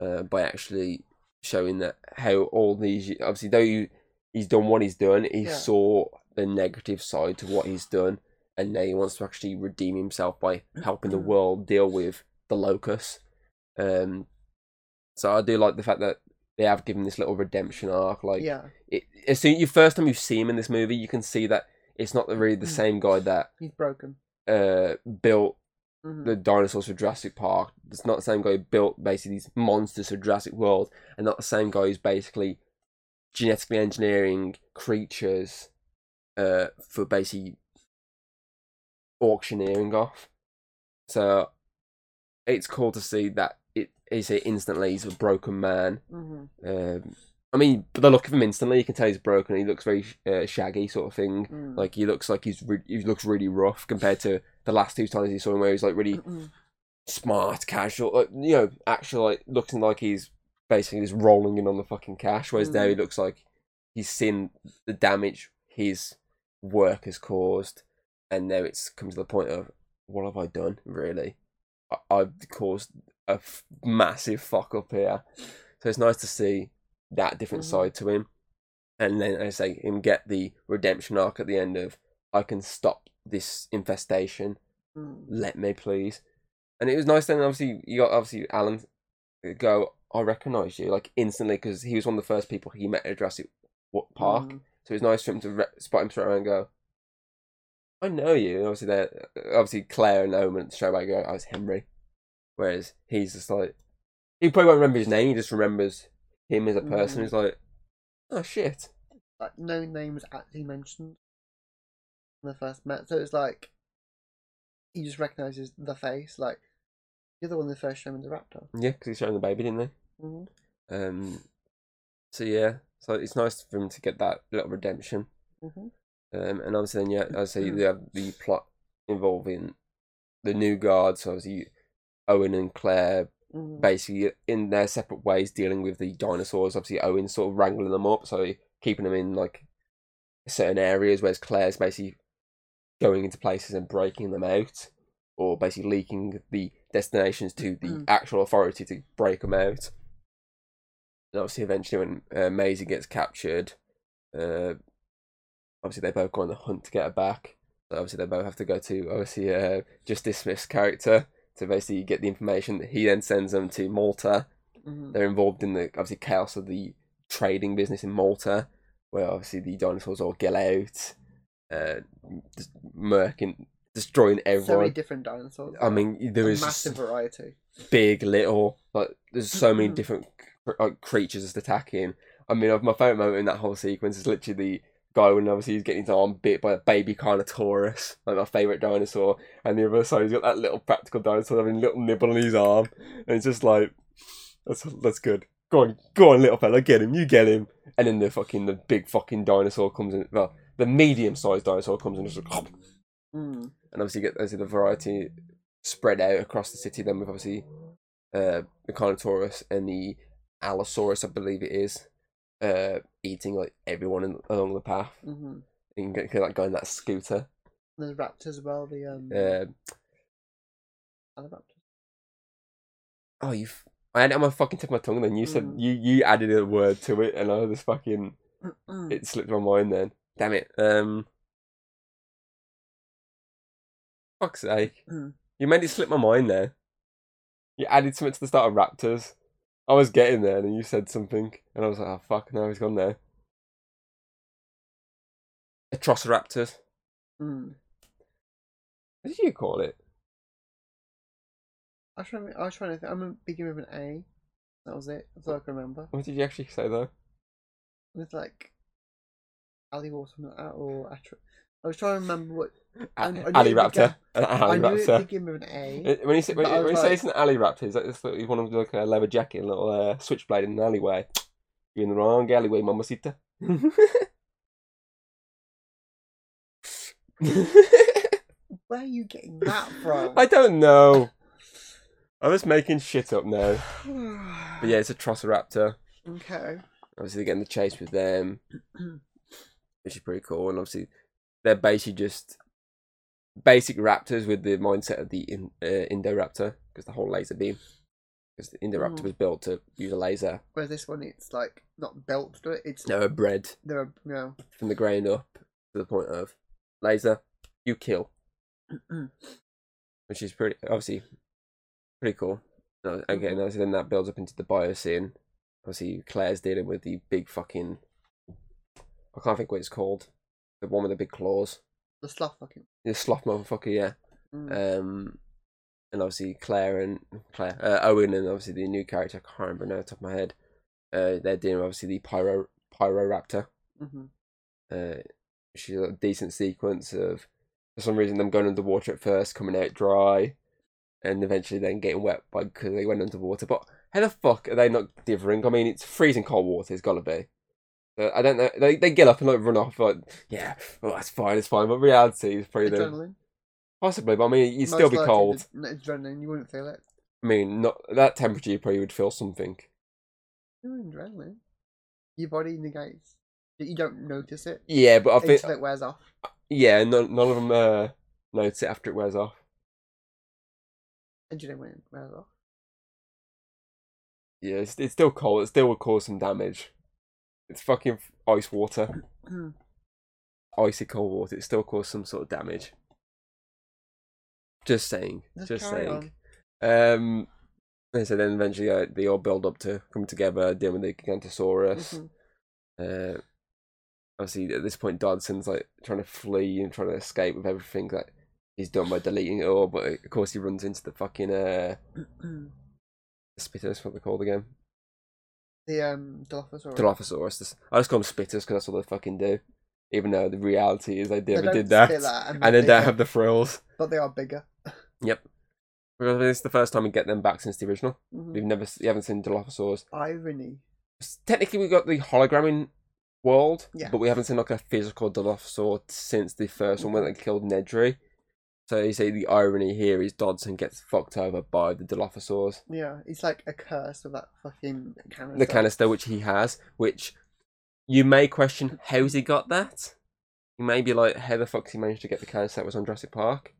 uh, by actually showing that how all these obviously though you, he's done what he's done, he Yeah. saw the negative side to what he's done, and now he wants to actually redeem himself by helping the world deal with the locust. Um, so I do like the fact that they have given this little redemption arc. Like, yeah. it, as soon you first time you see him in this movie, you can see that it's not really the Mm. same guy that He's broken. uh built Mhm. the dinosaurs for Jurassic Park. It's not the same guy who built basically these monsters for Jurassic World, and not the same guy who's basically genetically engineering creatures uh, for basically auctioneering off. So it's cool to see that it is instantly he's a broken man. Mhm. Um, I mean, but the look of him instantly, you can tell he's broken. He looks very uh, shaggy, sort of thing. Mm. Like he looks like he's re- he looks really rough compared to the last two times you saw him, where he's like really Mhm. smart, casual, like, you know, actually like looking like he's basically just rolling in on the fucking cash. Whereas now he looks like he's seen the damage his work has caused, and now it's come to the point of what have I done? Really, I've caused a f- massive fuck up here. So it's nice to see that different Mhm. side to him, and then I say him get the redemption arc at the end of I can stop this infestation Mm. let me please. And it was nice then. Obviously, you got obviously Alan go. I recognise you like instantly because he was one of the first people he met at Jurassic Park. Mm. So it was nice for him to re- spot him straight away and go. I know you. And obviously, there, obviously Claire and Owen straight away go. I was Henry, whereas he's just like he probably won't remember his name. He just remembers him as a person. Mm. He's like, oh shit. Like no name was actually mentioned when they first met, so it's like he just recognizes the face. Like you're the one that first showed him the raptor. Yeah, because he's showing the baby, didn't they? Mhm. Um. So yeah, so it's nice for him to get that little redemption. Mhm. Um, and obviously, then, yeah, I say, they have the plot involving the new guards. So obviously, Owen and Claire Mhm. basically in their separate ways dealing with the dinosaurs. Obviously, Owen's sort of wrangling them up, so keeping them in like certain areas, whereas Claire's basically going into places and breaking them out, or basically leaking the destinations to the Mm. actual authority to break them out. And obviously, eventually, when uh, Maisie gets captured, uh, obviously they both go on the hunt to get her back. So obviously, they both have to go to obviously uh, Justice Smith's character to basically you get the information. That he then sends them to Malta. Mhm. They're involved in the obviously chaos of the trading business in Malta, where obviously the dinosaurs all get out, uh, just murking, destroying So many everyone. different dinosaurs. I mean, there a is massive variety. big, little, like there's so many Mhm. different like, creatures just attacking. I mean, my favorite moment in that whole sequence is literally the guy when obviously he's getting his arm bit by a baby Carnotaurus, like my favorite dinosaur, and the other side he's got that little practical dinosaur having a little nibble on his arm, and it's just like, that's that's good. Go on, go on, little fella, get him, you get him. And then the fucking the big fucking dinosaur comes in. Well, the medium sized dinosaur comes in, and just like, Mm. and obviously you get obviously the variety spread out across the city. Then with obviously uh, the Carnotaurus and the Allosaurus, I believe it is, uh, eating like everyone in, along the path. hmm You can like going that scooter. There's raptors as well. The um. Other raptors. oh, you! I had it on my fucking tip of my tongue. and Then you said Mm. you you added a word to it, and I just fucking Mm. it slipped my mind. Then damn it. Um, fuck's sake. Mm. You made it slip my mind there. You added something to the start of Raptors. I was getting there, and you said something, and I was like, "Oh fuck!" Now he's gone there. Atrociraptors. Mm. What did you call it? I was trying. To, I was trying to. Think, I'm beginning with an A. That was it. That's all I can remember. What did you actually say though? With like, alley or something like that, or atro- I was trying to remember what. I- I alley raptor. An I alley knew it raptor. began with an A. It- When you say when, you- when was you say it's an alley raptor, it's like this, like, one of like a leather jacket, a little uh, switchblade in an alleyway. You're in the wrong alleyway, mamacita. Where are you getting that from? I don't know. I was making shit up now. But yeah, it's Atrociraptor. Okay. Obviously, they're getting the chase with them, which is pretty cool. And obviously, they're basically just basic raptors with the mindset of the in, uh, Indoraptor because the whole laser beam. Because the Indoraptor Mm. was built to use a laser. Whereas this one, it's like not built to it. It's No, bred they're you know. from the ground up to the point of laser, you kill, which is pretty obviously pretty cool. No, Again, Mhm. obviously, then that builds up into the Biosyn. Obviously, Claire's dealing with the big fucking. I can't think what it's called. The one with the big claws. the sloth fucking. The sloth motherfucker, yeah. Mm. Um, and obviously Claire and Claire, uh, Owen, and obviously the new character. I can't remember now, off the top of my head. Uh, they're with obviously the pyro Pyroraptor. hmm Uh, she's a decent sequence of for some reason them going underwater at first, coming out dry, and eventually then getting wet because they went underwater. But how the fuck are they not differing? I mean, it's freezing cold water. It's gotta be. Uh, I don't know. They they get up and like run off. Like yeah, well that's fine. It's fine. But reality is probably Adrenaline. possibly. But I mean, you'd Most still be likely cold. the- adrenaline. You wouldn't feel it. I mean, not that temperature. You probably would feel something. Adrenaline. Your body negates. You don't notice it Yeah, but I think until it wears off. yeah, none none of them uh, notice it after it wears off. And you know when it wears off. Yeah, it's, it's still cold. It still will cause some damage. It's fucking ice water, icy cold water. It still caused some sort of damage. Just saying. Just just saying. Um, and so then eventually uh, they all build up to come together, deal with the Gigantosaurus. Mhm. Uh, obviously, at this point, Dodgson's like trying to flee and trying to escape with everything that he's done by deleting it all. But of course, he runs into the fucking uh, spitters. What they called again? The um Dilophosaurus. Dilophosaurus. This- I just call them spitters because that's what they fucking do. Even though the reality is they never don't did that, spit that and, and then they don't have the frills. But they are bigger. Yep. Because it's the first time we get them back since the original. Mhm. We've never, you haven't seen Dilophosaurs. Irony. Technically, we've got the hologramming world, Yeah. but we haven't seen like a physical Dilophosaur since the first one when they killed Nedry. So you see, the irony here is Dodgson gets fucked over by the Dilophosaurs. Yeah, it's like a curse of that fucking canister. The canister which he has, which you may question how's he got that. You may be like, how the fuck's he managed to get the canister that was on Jurassic Park?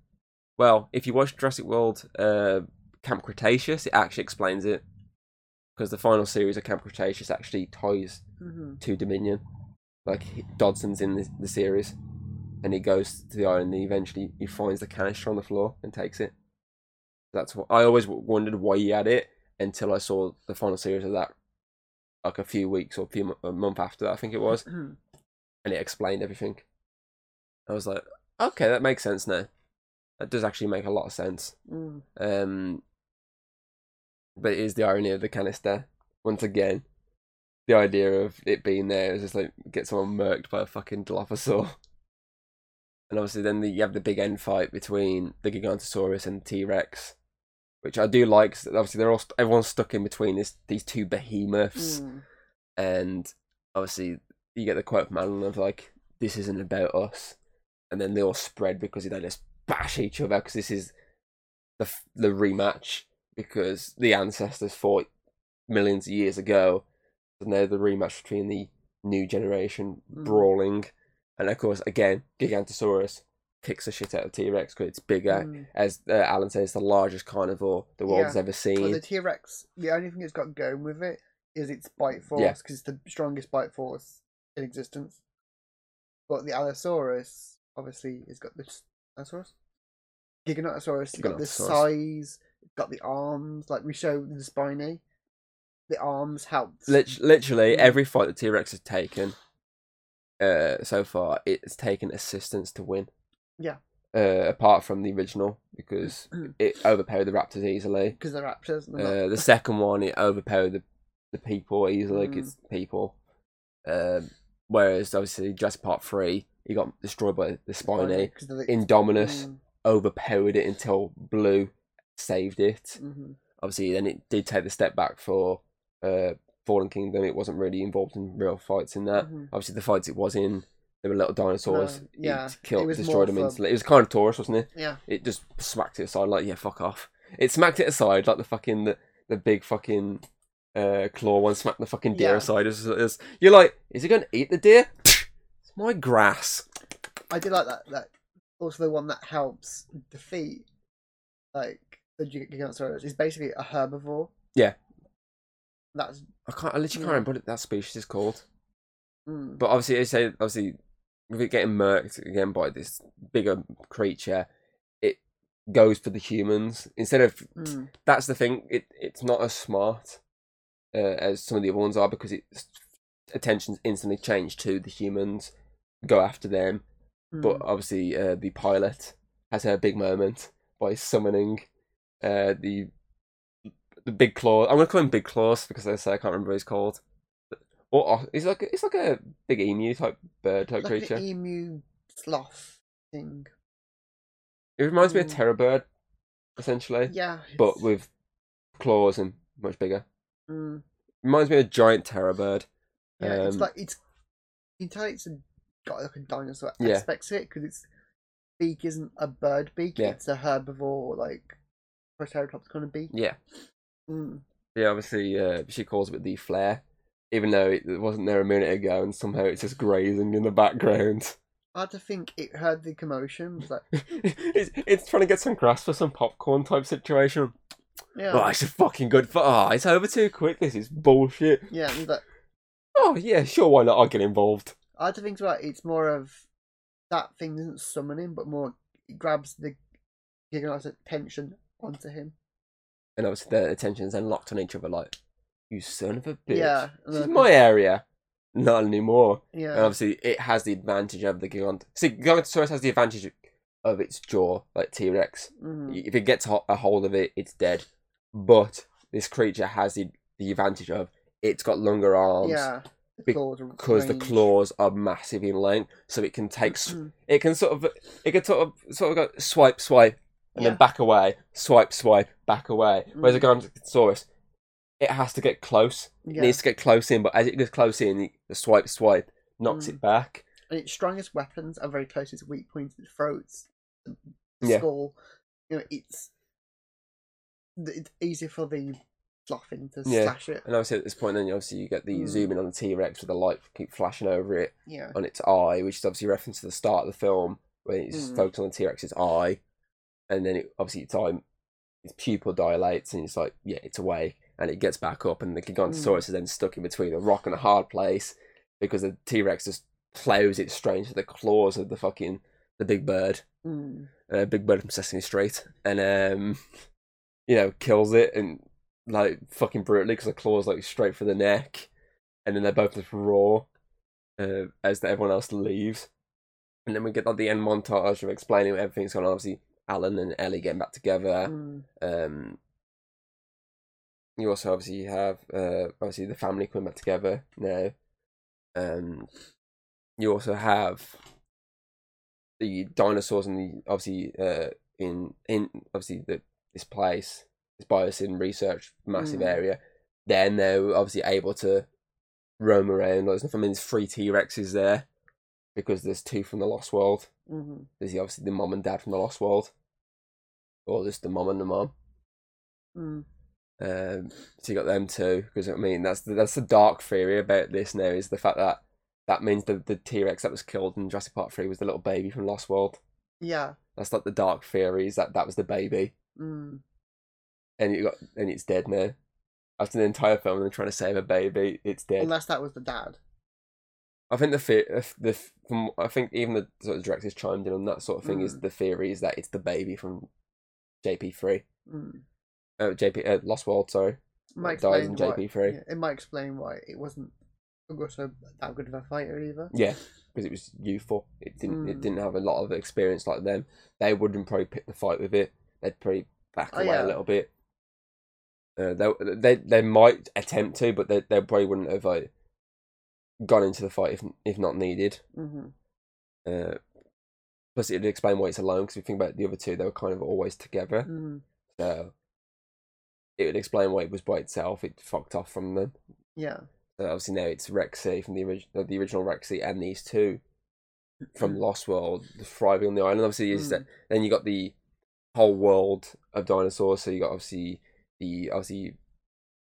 Well, if you watch Jurassic World uh, Camp Cretaceous, it actually explains it. Because the final series of Camp Cretaceous actually ties hmm to Dominion. Like Dodgson's in the, the series, and he goes to the island. and eventually, he finds the canister on the floor and takes it. That's what I always wondered why he had it until I saw the final series of that, like a few weeks or a few a month after that, I think it was, and it explained everything. I was like, okay, that makes sense now. That does actually make a lot of sense. mm. Um, but it is the irony of the canister. Once again, the idea of it being there is just like get someone murked by a fucking Dilophosaur. And obviously, then the, you have the big end fight between the Gigantosaurus and T Rex, which I do like. 'cause Obviously, they're all everyone's stuck in between this these two behemoths, Mm. and obviously you get the quote from Alan of like, "This isn't about us," and then they all spread because they just bash each other because this is the the rematch because the ancestors fought millions of years ago, and now the rematch between the new generation Mm. brawling, and of course again Gigantosaurus kicks the shit out of T Rex because it's bigger. Mm. As uh, Alan says, the largest carnivore the world's Yeah. ever Well, seen. the T Rex, the only thing it's got going with it is its bite force, Yeah. because it's the strongest bite force in existence. But the Allosaurus, obviously, has got the Allosaurus? Giganotosaurus, got the size, got the arms, like we show the spiny. The arms helps. Lit- literally Mm. every fight that T Rex has taken uh, so far, it's taken assistance to win. Yeah. Uh, apart from the original, because it overpowered the Raptors easily. Because they're raptors. Uh, the second one, it overpowered the, the people easily. Mm. it's people. Um, whereas obviously Jurassic Park three, he got destroyed by the Spiny. the- Indominus Mm, overpowered it until Blue saved it. mhm. Obviously, then it did take the step back for uh, Fallen Kingdom. It wasn't really involved in real fights in that. Mhm. Obviously, the fights it was in, there were little dinosaurs. No, yeah, it killed, it destroyed them instantly. It was Carnotaurus, wasn't it? Yeah. It just smacked it aside, like yeah, fuck off. It smacked it aside like the fucking the, the big fucking uh, claw one smacked the fucking deer Yeah. aside. It's, it's, you're like, is it going to eat the deer? It's my grass. I did like that. That also the one that helps defeat like the Gig- Giganotosaurus is basically a herbivore. Yeah. That's I can't. I literally can't remember what that species is called. mm, But obviously, they say obviously with it getting murked again by this bigger creature, it goes for the humans instead of. mm, That's the thing. It it's not as smart uh, as some of the other ones are because its attention's instantly changed to the humans, go after them. But mm. obviously, uh, the pilot has her big moment by summoning uh, the the big claw. I'm gonna call him Big Claws because I say I can't remember what he's called. Or or- he's like it's like a big emu type bird type like creature. an emu sloth thing. It reminds me of. Terror Bird, essentially, Yeah, but with claws and much bigger. mm, Reminds me of a giant Terror Bird. yeah, it's um, like it's you can tell it's a, got like a dinosaur Yeah. aspect to it because its beak isn't a bird beak; Yeah. it's a herbivore like Triceratops kind of beak. Yeah, Mm. yeah. Obviously, uh, she calls it the flare, even though it wasn't there a minute ago, and somehow it's just grazing in the background. I had to think it heard the commotion. Like, it's, it's trying to get some grass for some popcorn type situation. yeah, Oh, it's a fucking good. Fu- oh, it's over too quick. This is bullshit. yeah. Like, Oh yeah, sure. Why not? I'll get involved. I had to think about it's more of that thing isn't summoning, but more it grabs the attention onto him. And obviously, their attention's then locked on each other. Like, you son of a bitch. Yeah, this is my area. Not anymore. Yeah, And obviously, it has the advantage of the Gigant. See, Gigantosaurus has the advantage of its jaw, like T Rex. mhm. If it gets a hold of it, it's dead. But this creature has the, the advantage of it's got longer arms. yeah. The be- claws are because the claws are massive in length, so it can take, Mm. it can sort of, it can sort of, sort of go swipe, swipe, and Yeah. then back away, swipe, swipe, back away. Whereas a Mm. Giganotosaurus, it has to get close. It needs to get close in, but as it gets close in, the- swipe, swipe knocks Mm. it back. and its strongest weapons are very close to its weak points, its throats, the Yeah. skull. You know, it's it's easier for the fluffing to Yeah. slash it. And obviously at this point, then obviously you get the Mm. zoom in on the T Rex with the light keep flashing over it Yeah, on its eye, which is obviously a reference to the start of the film where it's Mm. focused on the T Rex's eye, and then it obviously time its pupil dilates, and it's like yeah, it's awake, and it gets back up, and the Gigantosaurus is then stuck in between a rock and a hard place because the T Rex just plows it straight into the claws of the fucking the big bird, mm. uh, big bird from Sesame Street, and um, you know, kills it and like fucking brutally because the claws like straight for the neck, and then they both just roar uh, as everyone else leaves, and then we get like the end montage of explaining everything's going on. Obviously, Alan and Ellie getting back together. Mm. Um, you also obviously have uh, obviously the family coming back together now. Um, you also have the dinosaurs and the obviously uh, in in obviously the this place this biosyn research massive Mm. area. They're now obviously able to roam around. There's nothing. I mean, there's three T Rexes there because there's two from the Lost World. hmm There's obviously the mom and dad from the Lost World, or just the mom and the mom. Mm. Um, so you got them too, because I mean that's the, that's the dark theory about this now is the fact that that means the the T Rex that was killed in Jurassic Park three was the little baby from Lost World. Yeah. That's like the dark theory is that that was the baby, Mm. and you got and it's dead now. After the entire film, they're trying to save a baby, it's dead. Unless that was the dad. I think the the, the from I think even the sort of directors chimed in on that sort of thing is Mm. the theory is that it's the baby from JP three, Mm. uh, JP uh, Lost World, sorry. Might dies in why- JP3. yeah, it might explain why it wasn't Augusto that good of a fighter either. Yeah, because it was youthful. It didn't. It Mm. didn't have a lot of experience like them. They wouldn't probably pick the fight with it. They'd probably back Oh, away yeah. a little bit. Uh, they they they might attempt to, but they they probably wouldn't have like gone into the fight if if not needed. hmm Uh, plus, it'd explain why it's alone because if you think about the other two, they were kind of always together. mm So it would explain why it was by itself. It fucked off from them. Yeah. So obviously now it's Rexy from the original, the original Rexy, and these two from Lost World thriving on the island. Obviously, is that Mm. then you got the whole world of dinosaurs. So you got obviously the obviously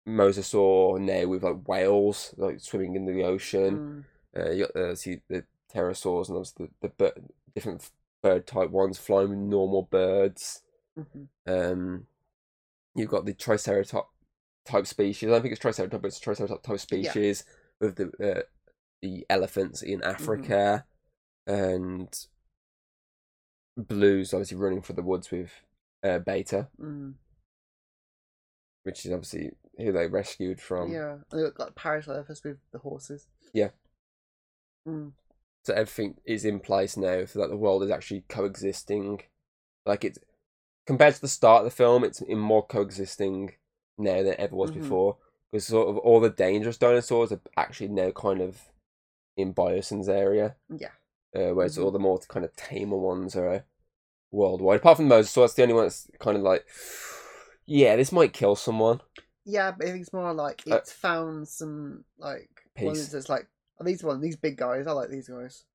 mosasaur now with like whales like swimming in the ocean. Mm. Uh, you got the see the pterosaurs and obviously the, the different bird type ones flying with normal birds. Mhm. Um, you've got the triceratop type species. I don't think it's triceratop, but it's triceratop type species with the uh, the elephants in Africa, and blues obviously running for the woods with uh, Beta, Mm. which is obviously who they rescued from. yeah. And they got like Parasaurolophus with the horses. Yeah. Mm. So everything is in place now, so that the world is actually coexisting. Like it's compared to the start of the film, it's in more coexisting now than it ever was Mhm. before. Because sort of all the dangerous dinosaurs are actually now kind of in Biosyn's area, Yeah. uh, whereas Mhm. all the more kind of tamer ones are worldwide. Apart from Mosasaur, that's the only one that's kind of like, yeah, this might kill someone. Yeah, but it's more like Uh, it's found some like ones Peace. that's like oh, these one these big guys. I like these guys.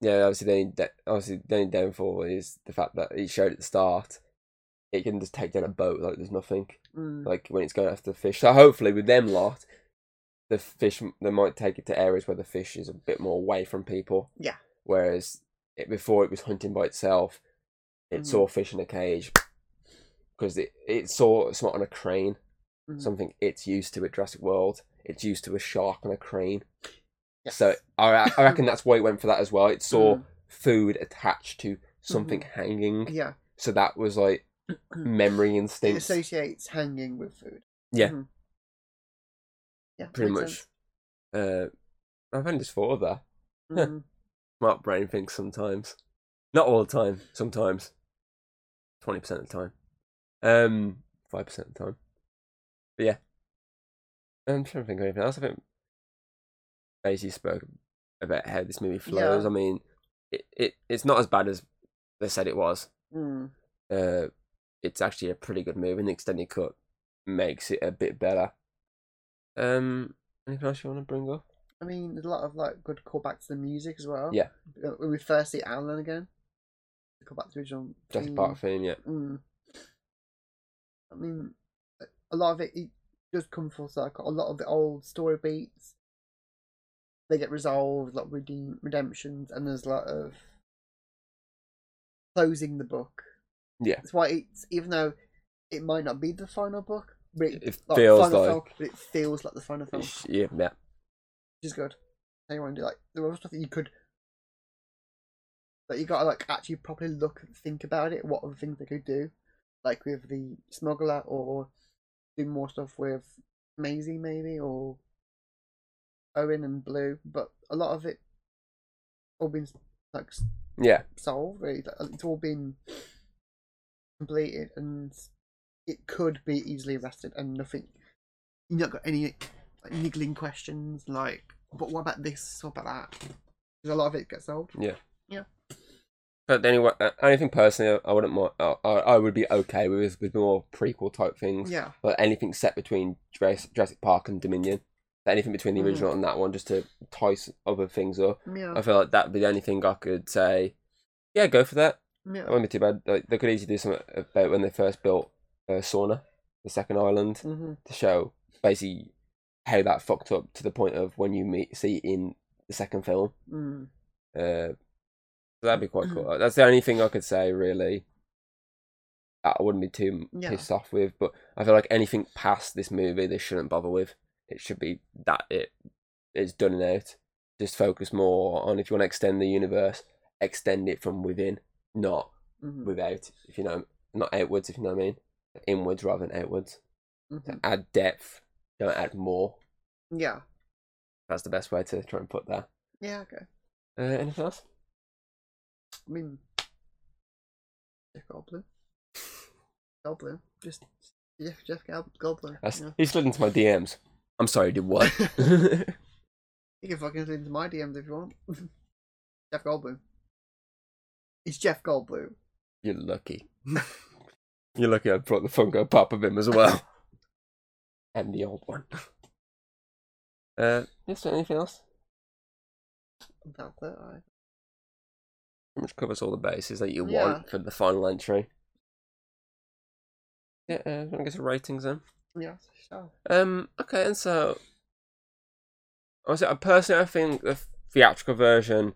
Yeah, obviously the only, da- obviously the only downfall is the fact that it showed at the start. It can just take down a boat like there's nothing. Mm. like when it's going after the fish. So hopefully with them lot, the fish they might take it to areas where the fish is a bit more away from people. Yeah. Whereas it, before it was hunting by itself, it Mhm. saw fish in a cage because it it saw it's not on a crane, Mhm. something it's used to at Jurassic World. It's used to a shark on a crane. Yes. So I I reckon that's why it went for that as well. It saw Mm. food attached to something Mm-hmm. hanging, yeah, so that was like memory instinct. it associates hanging with food. Yeah. Mhm. Yeah, Pretty much. Uh, I've only just thought of that. sense. Mhm. Smart brain thinks sometimes. Not all the time, sometimes. 20% of the time. Um, 5% of the time. But yeah. I'm trying to think of anything else. I think basically spoke about how this movie flows. Yeah. I mean, it, it it's not as bad as they said it was. Mm. Uh, it's actually a pretty good movie, and the extended cut makes it a bit better. Um, anything else you want to bring up? I mean, there's a lot of like good callbacks to the music as well. Yeah. Uh, When we first see Alan again, call back to the original. Theme. Park theme, yeah. Mm. I mean, a lot of it, it does come full circle. A lot of the old story beats, they get resolved, a lot of redeem, redemptions, and there's a lot of closing the book. Yeah. That's why it's, even though it might not be the final book, but it, It like, feels final like- film, but it feels like the final film, which Yeah, yeah. is good. How you want to do like there was stuff that you could, that you got to like actually properly look and think about it. What other things they could do, like with the smuggler, or do more stuff with Maisie maybe, or Owen and Blue. But a lot of it all been like Yeah. solved. Really, it's all been completed, and it could be easily arrested, and nothing. You not got any like, niggling questions like, but what about this? What about that? Because a lot of it gets solved. Yeah. Yeah. But anyway, uh, anything personally, I wouldn't. More, I, I I would be okay with with more prequel type things. Yeah, But anything set between Jurassic Jurassic Park and Dominion, anything between the Mhm. original and that one, just to tie other things up. yeah, I feel like that'd be the only thing I could say. Yeah, go for that. It yeah. wouldn't be too bad. Like, they could easily do something about when they first built uh, Sorna, the second island, hmm to show basically how that fucked up to the point of when you meet see in the second film. Mm. Uh, so that'd be quite Mm-hmm. cool. That's the only thing I could say really. I wouldn't be too Yeah. pissed off with, but I feel like anything past this movie they shouldn't bother with. It should be that it is done and out. Just focus more on if you want to extend the universe, extend it from within, not hmm without. If you know, not outwards. If you know what I mean, inwards rather than outwards. hmm Add depth, don't add more. Yeah, That's the best way to try and put that. yeah, okay. Uh, anything else? I mean, Jeff Goldblum. Goldblum. Just Jeff, Jeff Goldblum. That's, yeah. He slid into my DMs. I'm sorry, did what? You can fucking send into my DMs if you want. Jeff Goldblum. It's Jeff Goldblum. You're lucky. You're lucky I brought the Funko Pop of him as well. and the old one. Uh, is there anything else? That's it. I... Pretty much covers all the bases that you Yeah. want for the final entry. Yeah, uh, I guess ratings then. Yeah, sure. Um, okay, and so I personally I think the theatrical version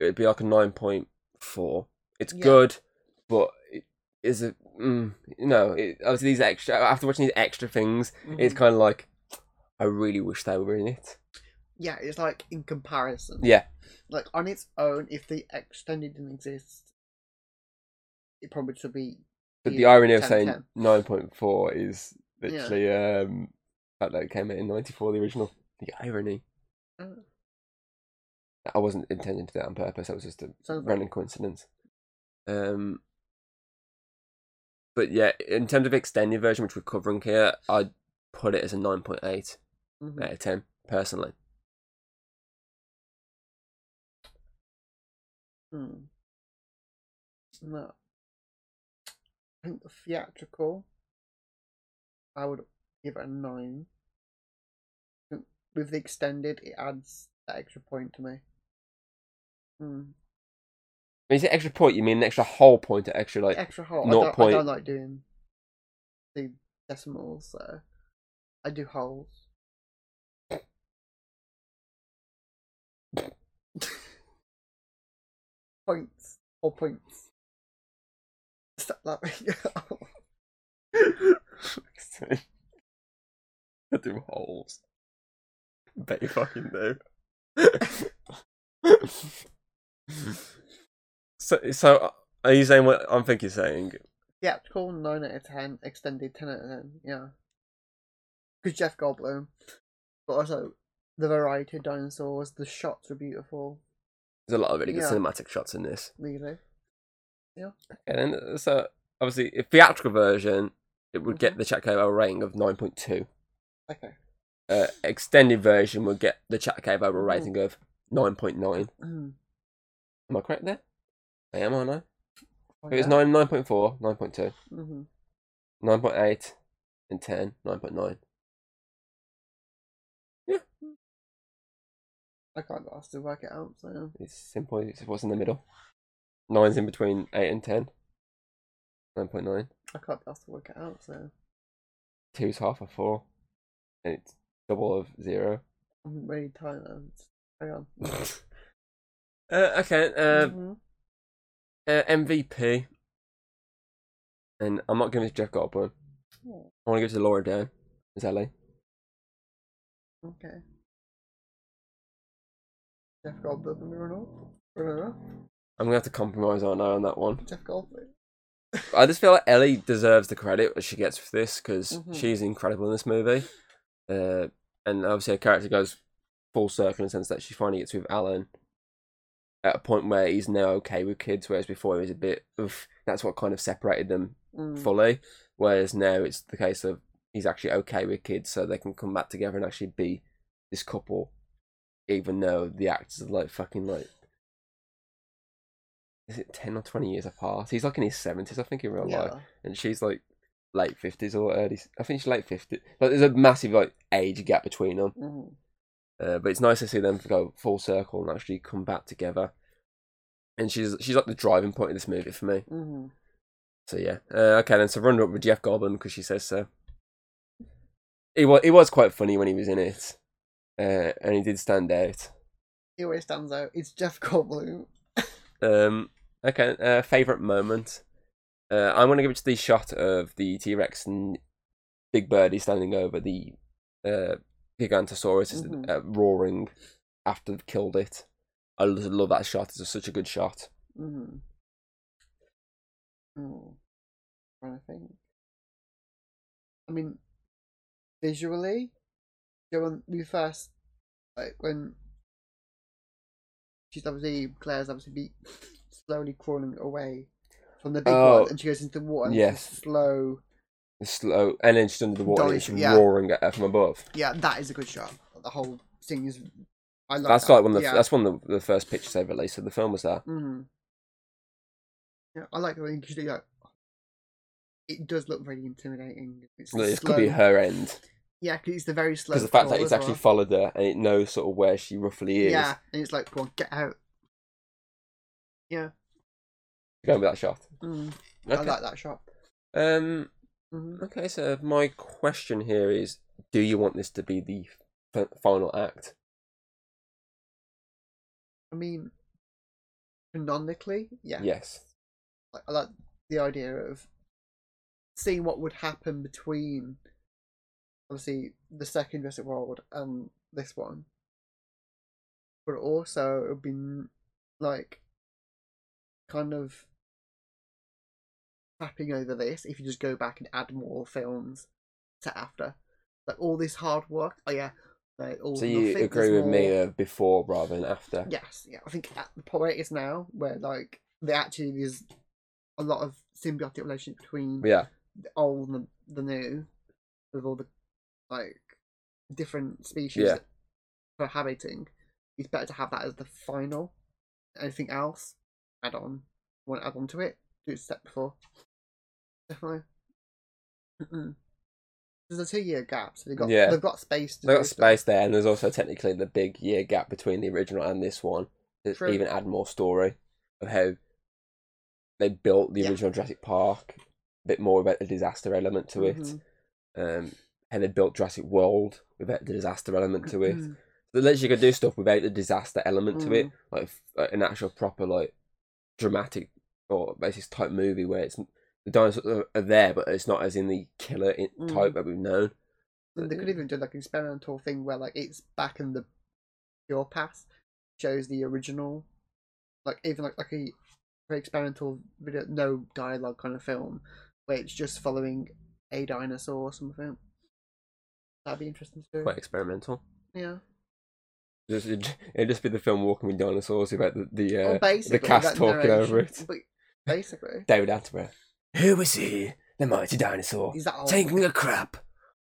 it'd be like a nine point four. It's Yeah. good, but it is a mm, you know it, obviously these extra after watching these extra things, it's Mhm. kind of like I really wish they were in it. Yeah, it's like in comparison. Yeah, Like on its own, if the extended didn't exist, it probably should be. but the irony of saying nine point four is Yeah. literally um that it came out in ninety four the original. The irony. Oh, I wasn't intending to do that on purpose. That was just a sounds like random coincidence. Um, but yeah, in terms of extended version, which we're covering here, I'd put it as a nine point eight Mhm. out of ten personally. Hmm. No. I think the theatrical, I would give it a nine. With the extended, it adds that extra point to me. Hmm. When you say extra point, you mean an extra whole point or extra like Extra whole. I naught don't, I don't like doing the decimals, so I do wholes. points or points. Stop laughing. I do holes. Bet you fucking do. so, so are you saying what I'm thinking? Saying Theatrical nine out of ten, extended ten out of ten. Yeah, because Jeff Goldblum, but also the variety of dinosaurs. The shots were beautiful. there's a lot of really good Yeah. cinematic shots in this. Really. Yeah. And then, uh, so obviously, a theatrical version, it would get Mhm. the Chat Cave Over rating of 9.2. Okay. Uh, extended version would get the Chat Cave Over Ooh. rating of 9.9. Mm. Am I correct there? I am, aren't I? Oh, It was yeah. 9, 9.4, 9.2, Mhm. 9.8, and 10, 9.9. I can't ask to work it out. So It's simple. It's what's in the middle. Nine's in between 8 and 10. 9.9. I can't ask to work it out. So Two's half of 4. And it's double of 0. I'm really tired. Hang on. Uh, okay, uh, Mhm. uh, MVP. And I'm not giving it to Jeff Goldblum. Oh, I want to give it to Laura Dern as Ellie. Okay. Jeff Goldblum and runner runner I'm going to have to compromise, I, on that one. Jeff Goldblum. I just feel like Ellie deserves the credit that she gets for this because Mhm. she's incredible in this movie. Uh, and obviously, her character goes full circle in the sense that she finally gets with Alan at a point where he's now okay with kids, whereas before he was a bit of that's what kind of separated them Mm. fully. Whereas now it's the case of he's actually okay with kids, so they can come back together and actually be this couple, even though the actors are like fucking like. Is it ten or twenty years apart? He's like in his seventies, I think, in real life and she's like late fifties or early. I think she's late fifties. Like there's a massive like age gap between them. Mhm. Uh, but it's nice to see them go full circle and actually come back together. And she's she's like the driving point of this movie for me. Mhm. So yeah. Uh, okay, then so runner up with Jeff Goldblum because she says so. It was it was quite funny when he was in it, uh, and he did stand out. He always stands out. It's Jeff Goldblum. Um, okay, uh, favorite moment. Uh, I'm gonna give it to the shot of the T Rex and Big Birdie standing over the uh, Gigantosaurus is, Mhm. uh, roaring after they've killed it. I lo- love that shot. It's such a good shot. Mm-hmm. Mm. To think. I mean, visually, yeah, when we first, like when she's obviously Claire's obviously be slowly crawling away from the big Oh, one, and she goes into the water. And yes. Slow. Slow, and then she's under the water and Dolly- it's yeah. roaring at her from above. Yeah, that is a good shot. The whole thing is I like that's that. like one of the yeah. that's one of the, the first pictures they released of the film was that. Mm. Yeah, I like the way you do that. It does look very intimidating. It's Like, This could be her end Yeah, because it's the very slow. because the fact that it's actually well. followed her and it knows sort of where she roughly is. Yeah, and it's like, come on, get out. Yeah, Going with that shot. mm. Okay. I like that shot. Um. hmm Okay. So my question here is: Do you want this to be the f- final act? I mean, canonically, yeah. Yes. Like, I like the idea of seeing what would happen between, obviously, the second Jurassic World and this one. But also, it would be like kind of tapping over this if you just go back and add more films to after. Like all this hard work. Oh yeah. Like, all So you agree with me more- of before rather than after? Yes, yeah. I think at the point where it is now, where like there actually is a lot of symbiotic relationship between Yeah. the old and the, the new, with all the like different species Yeah. that cohabiting. It's better to have that as the final. Anything else, add on. Want to add on to it? Do it step before. Definitely. Mm-mm. There's a two-year gap, so they've got Yeah. they've got space. To They've got stuff. space there, and there's also technically the big year gap between the original and this one. To True. even add more story of how they built the Yeah. original Jurassic Park, a bit more about the disaster element to it. Mhm. Um, how they built Jurassic World without the disaster element to it. That lets you go do stuff without the disaster element to it, Mm. like like an actual proper like dramatic or basically type movie where it's the dinosaurs are- there, but it's not as in the killer in- Mm. type that we've known. And they could even do like an experimental thing where like it's back in the pure past, shows the original, like even like like a very experimental video, no dialogue kind of film, where it's just following a dinosaur or something. That'd be interesting to do. Quite experimental. Yeah. Just, it'd, it'd just be the film Walking with Dinosaurs about the the, uh, well, the cast talking over it. Basically, David Attenborough. Who was he? The mighty dinosaur. he's that old. Taking a crap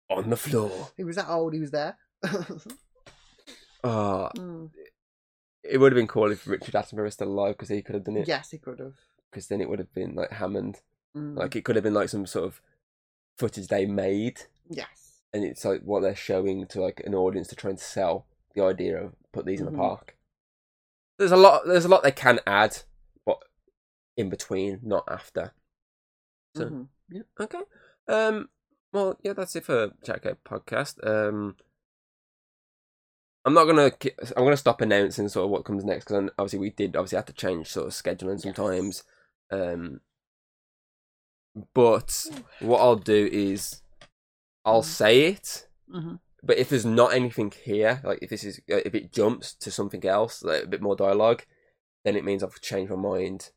on the floor. He was that old. He was there. Oh, Mm. it would have been cool if Richard Attenborough was still alive because he could have done it. Yes, he could have. Because then it would have been like Hammond. Mm. Like it could have been like some sort of footage they made, yes. And it's like what they're showing to like an audience to try and sell the idea of put these in Mhm. a park. There's a lot. There's a lot they can add, but in between, not after. So- Mhm. Yeah. Okay. Um. Well, yeah, that's it for Chatgate podcast. Um. I'm not gonna. I'm gonna stop announcing sort of what comes next because obviously we did obviously have to change sort of scheduling sometimes. Um. But what I'll do is, I'll Mm. say it. Mhm. But if there's not anything here, like if this is uh, if it jumps to something else, like a bit more dialogue, then it means I've changed my mind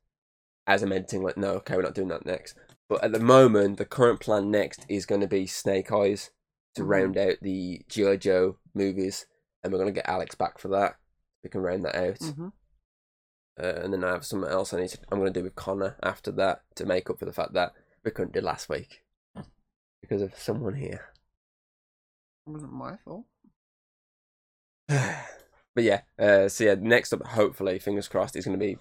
as I'm editing. Like, no, okay, we're not doing that next. But at the moment, the current plan next is going to be Snake Eyes to Mhm. round out the GI Joe movies, and we're going to get Alex back for that. We can round that out, Mhm. uh, and then I have something else I need to. I'm going to do with Connor after that to make up for the fact that we couldn't do last week because of someone here. It wasn't my fault. but yeah, uh, so yeah, next up, hopefully, fingers crossed, is going to be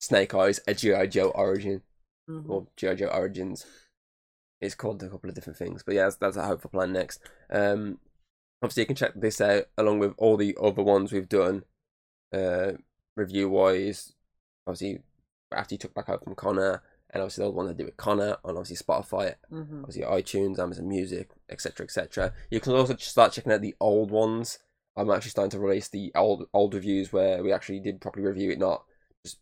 Snake Eyes, a G.I. Joe origin, Mhm. or G.I. Joe Origins. It's called a couple of different things, but yeah, that's, that's a hopeful plan next. Um, obviously, you can check this out along with all the other ones we've done, uh, review wise. Obviously, after you took back out from Connor, and obviously the ones I did with Connor on obviously Spotify, Mhm. obviously iTunes, Amazon Music, etc., etc. You can also start checking out the old ones. I'm actually starting to release the old old reviews where we actually did properly review it, not just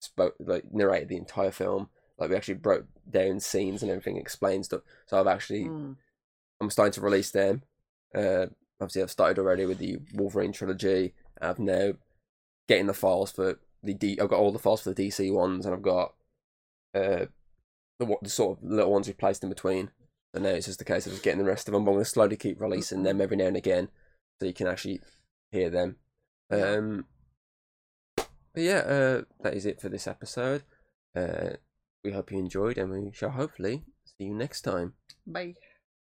spoke like narrated the entire film. Like we actually broke down scenes and everything, explained stuff. So I've actually Mm. I'm starting to release them. Uh, obviously, I've started already with the Wolverine trilogy. I've now getting the files for the D. I've got all the files for the DC ones, and I've got uh the what the sort of little ones we placed in between. So now it's just a case of just getting the rest of them. But I'm going to slowly keep releasing them every now and again, so you can actually hear them. Um, but yeah, uh, that is it for this episode. Uh, we hope you enjoyed, and we shall hopefully see you next time. Bye.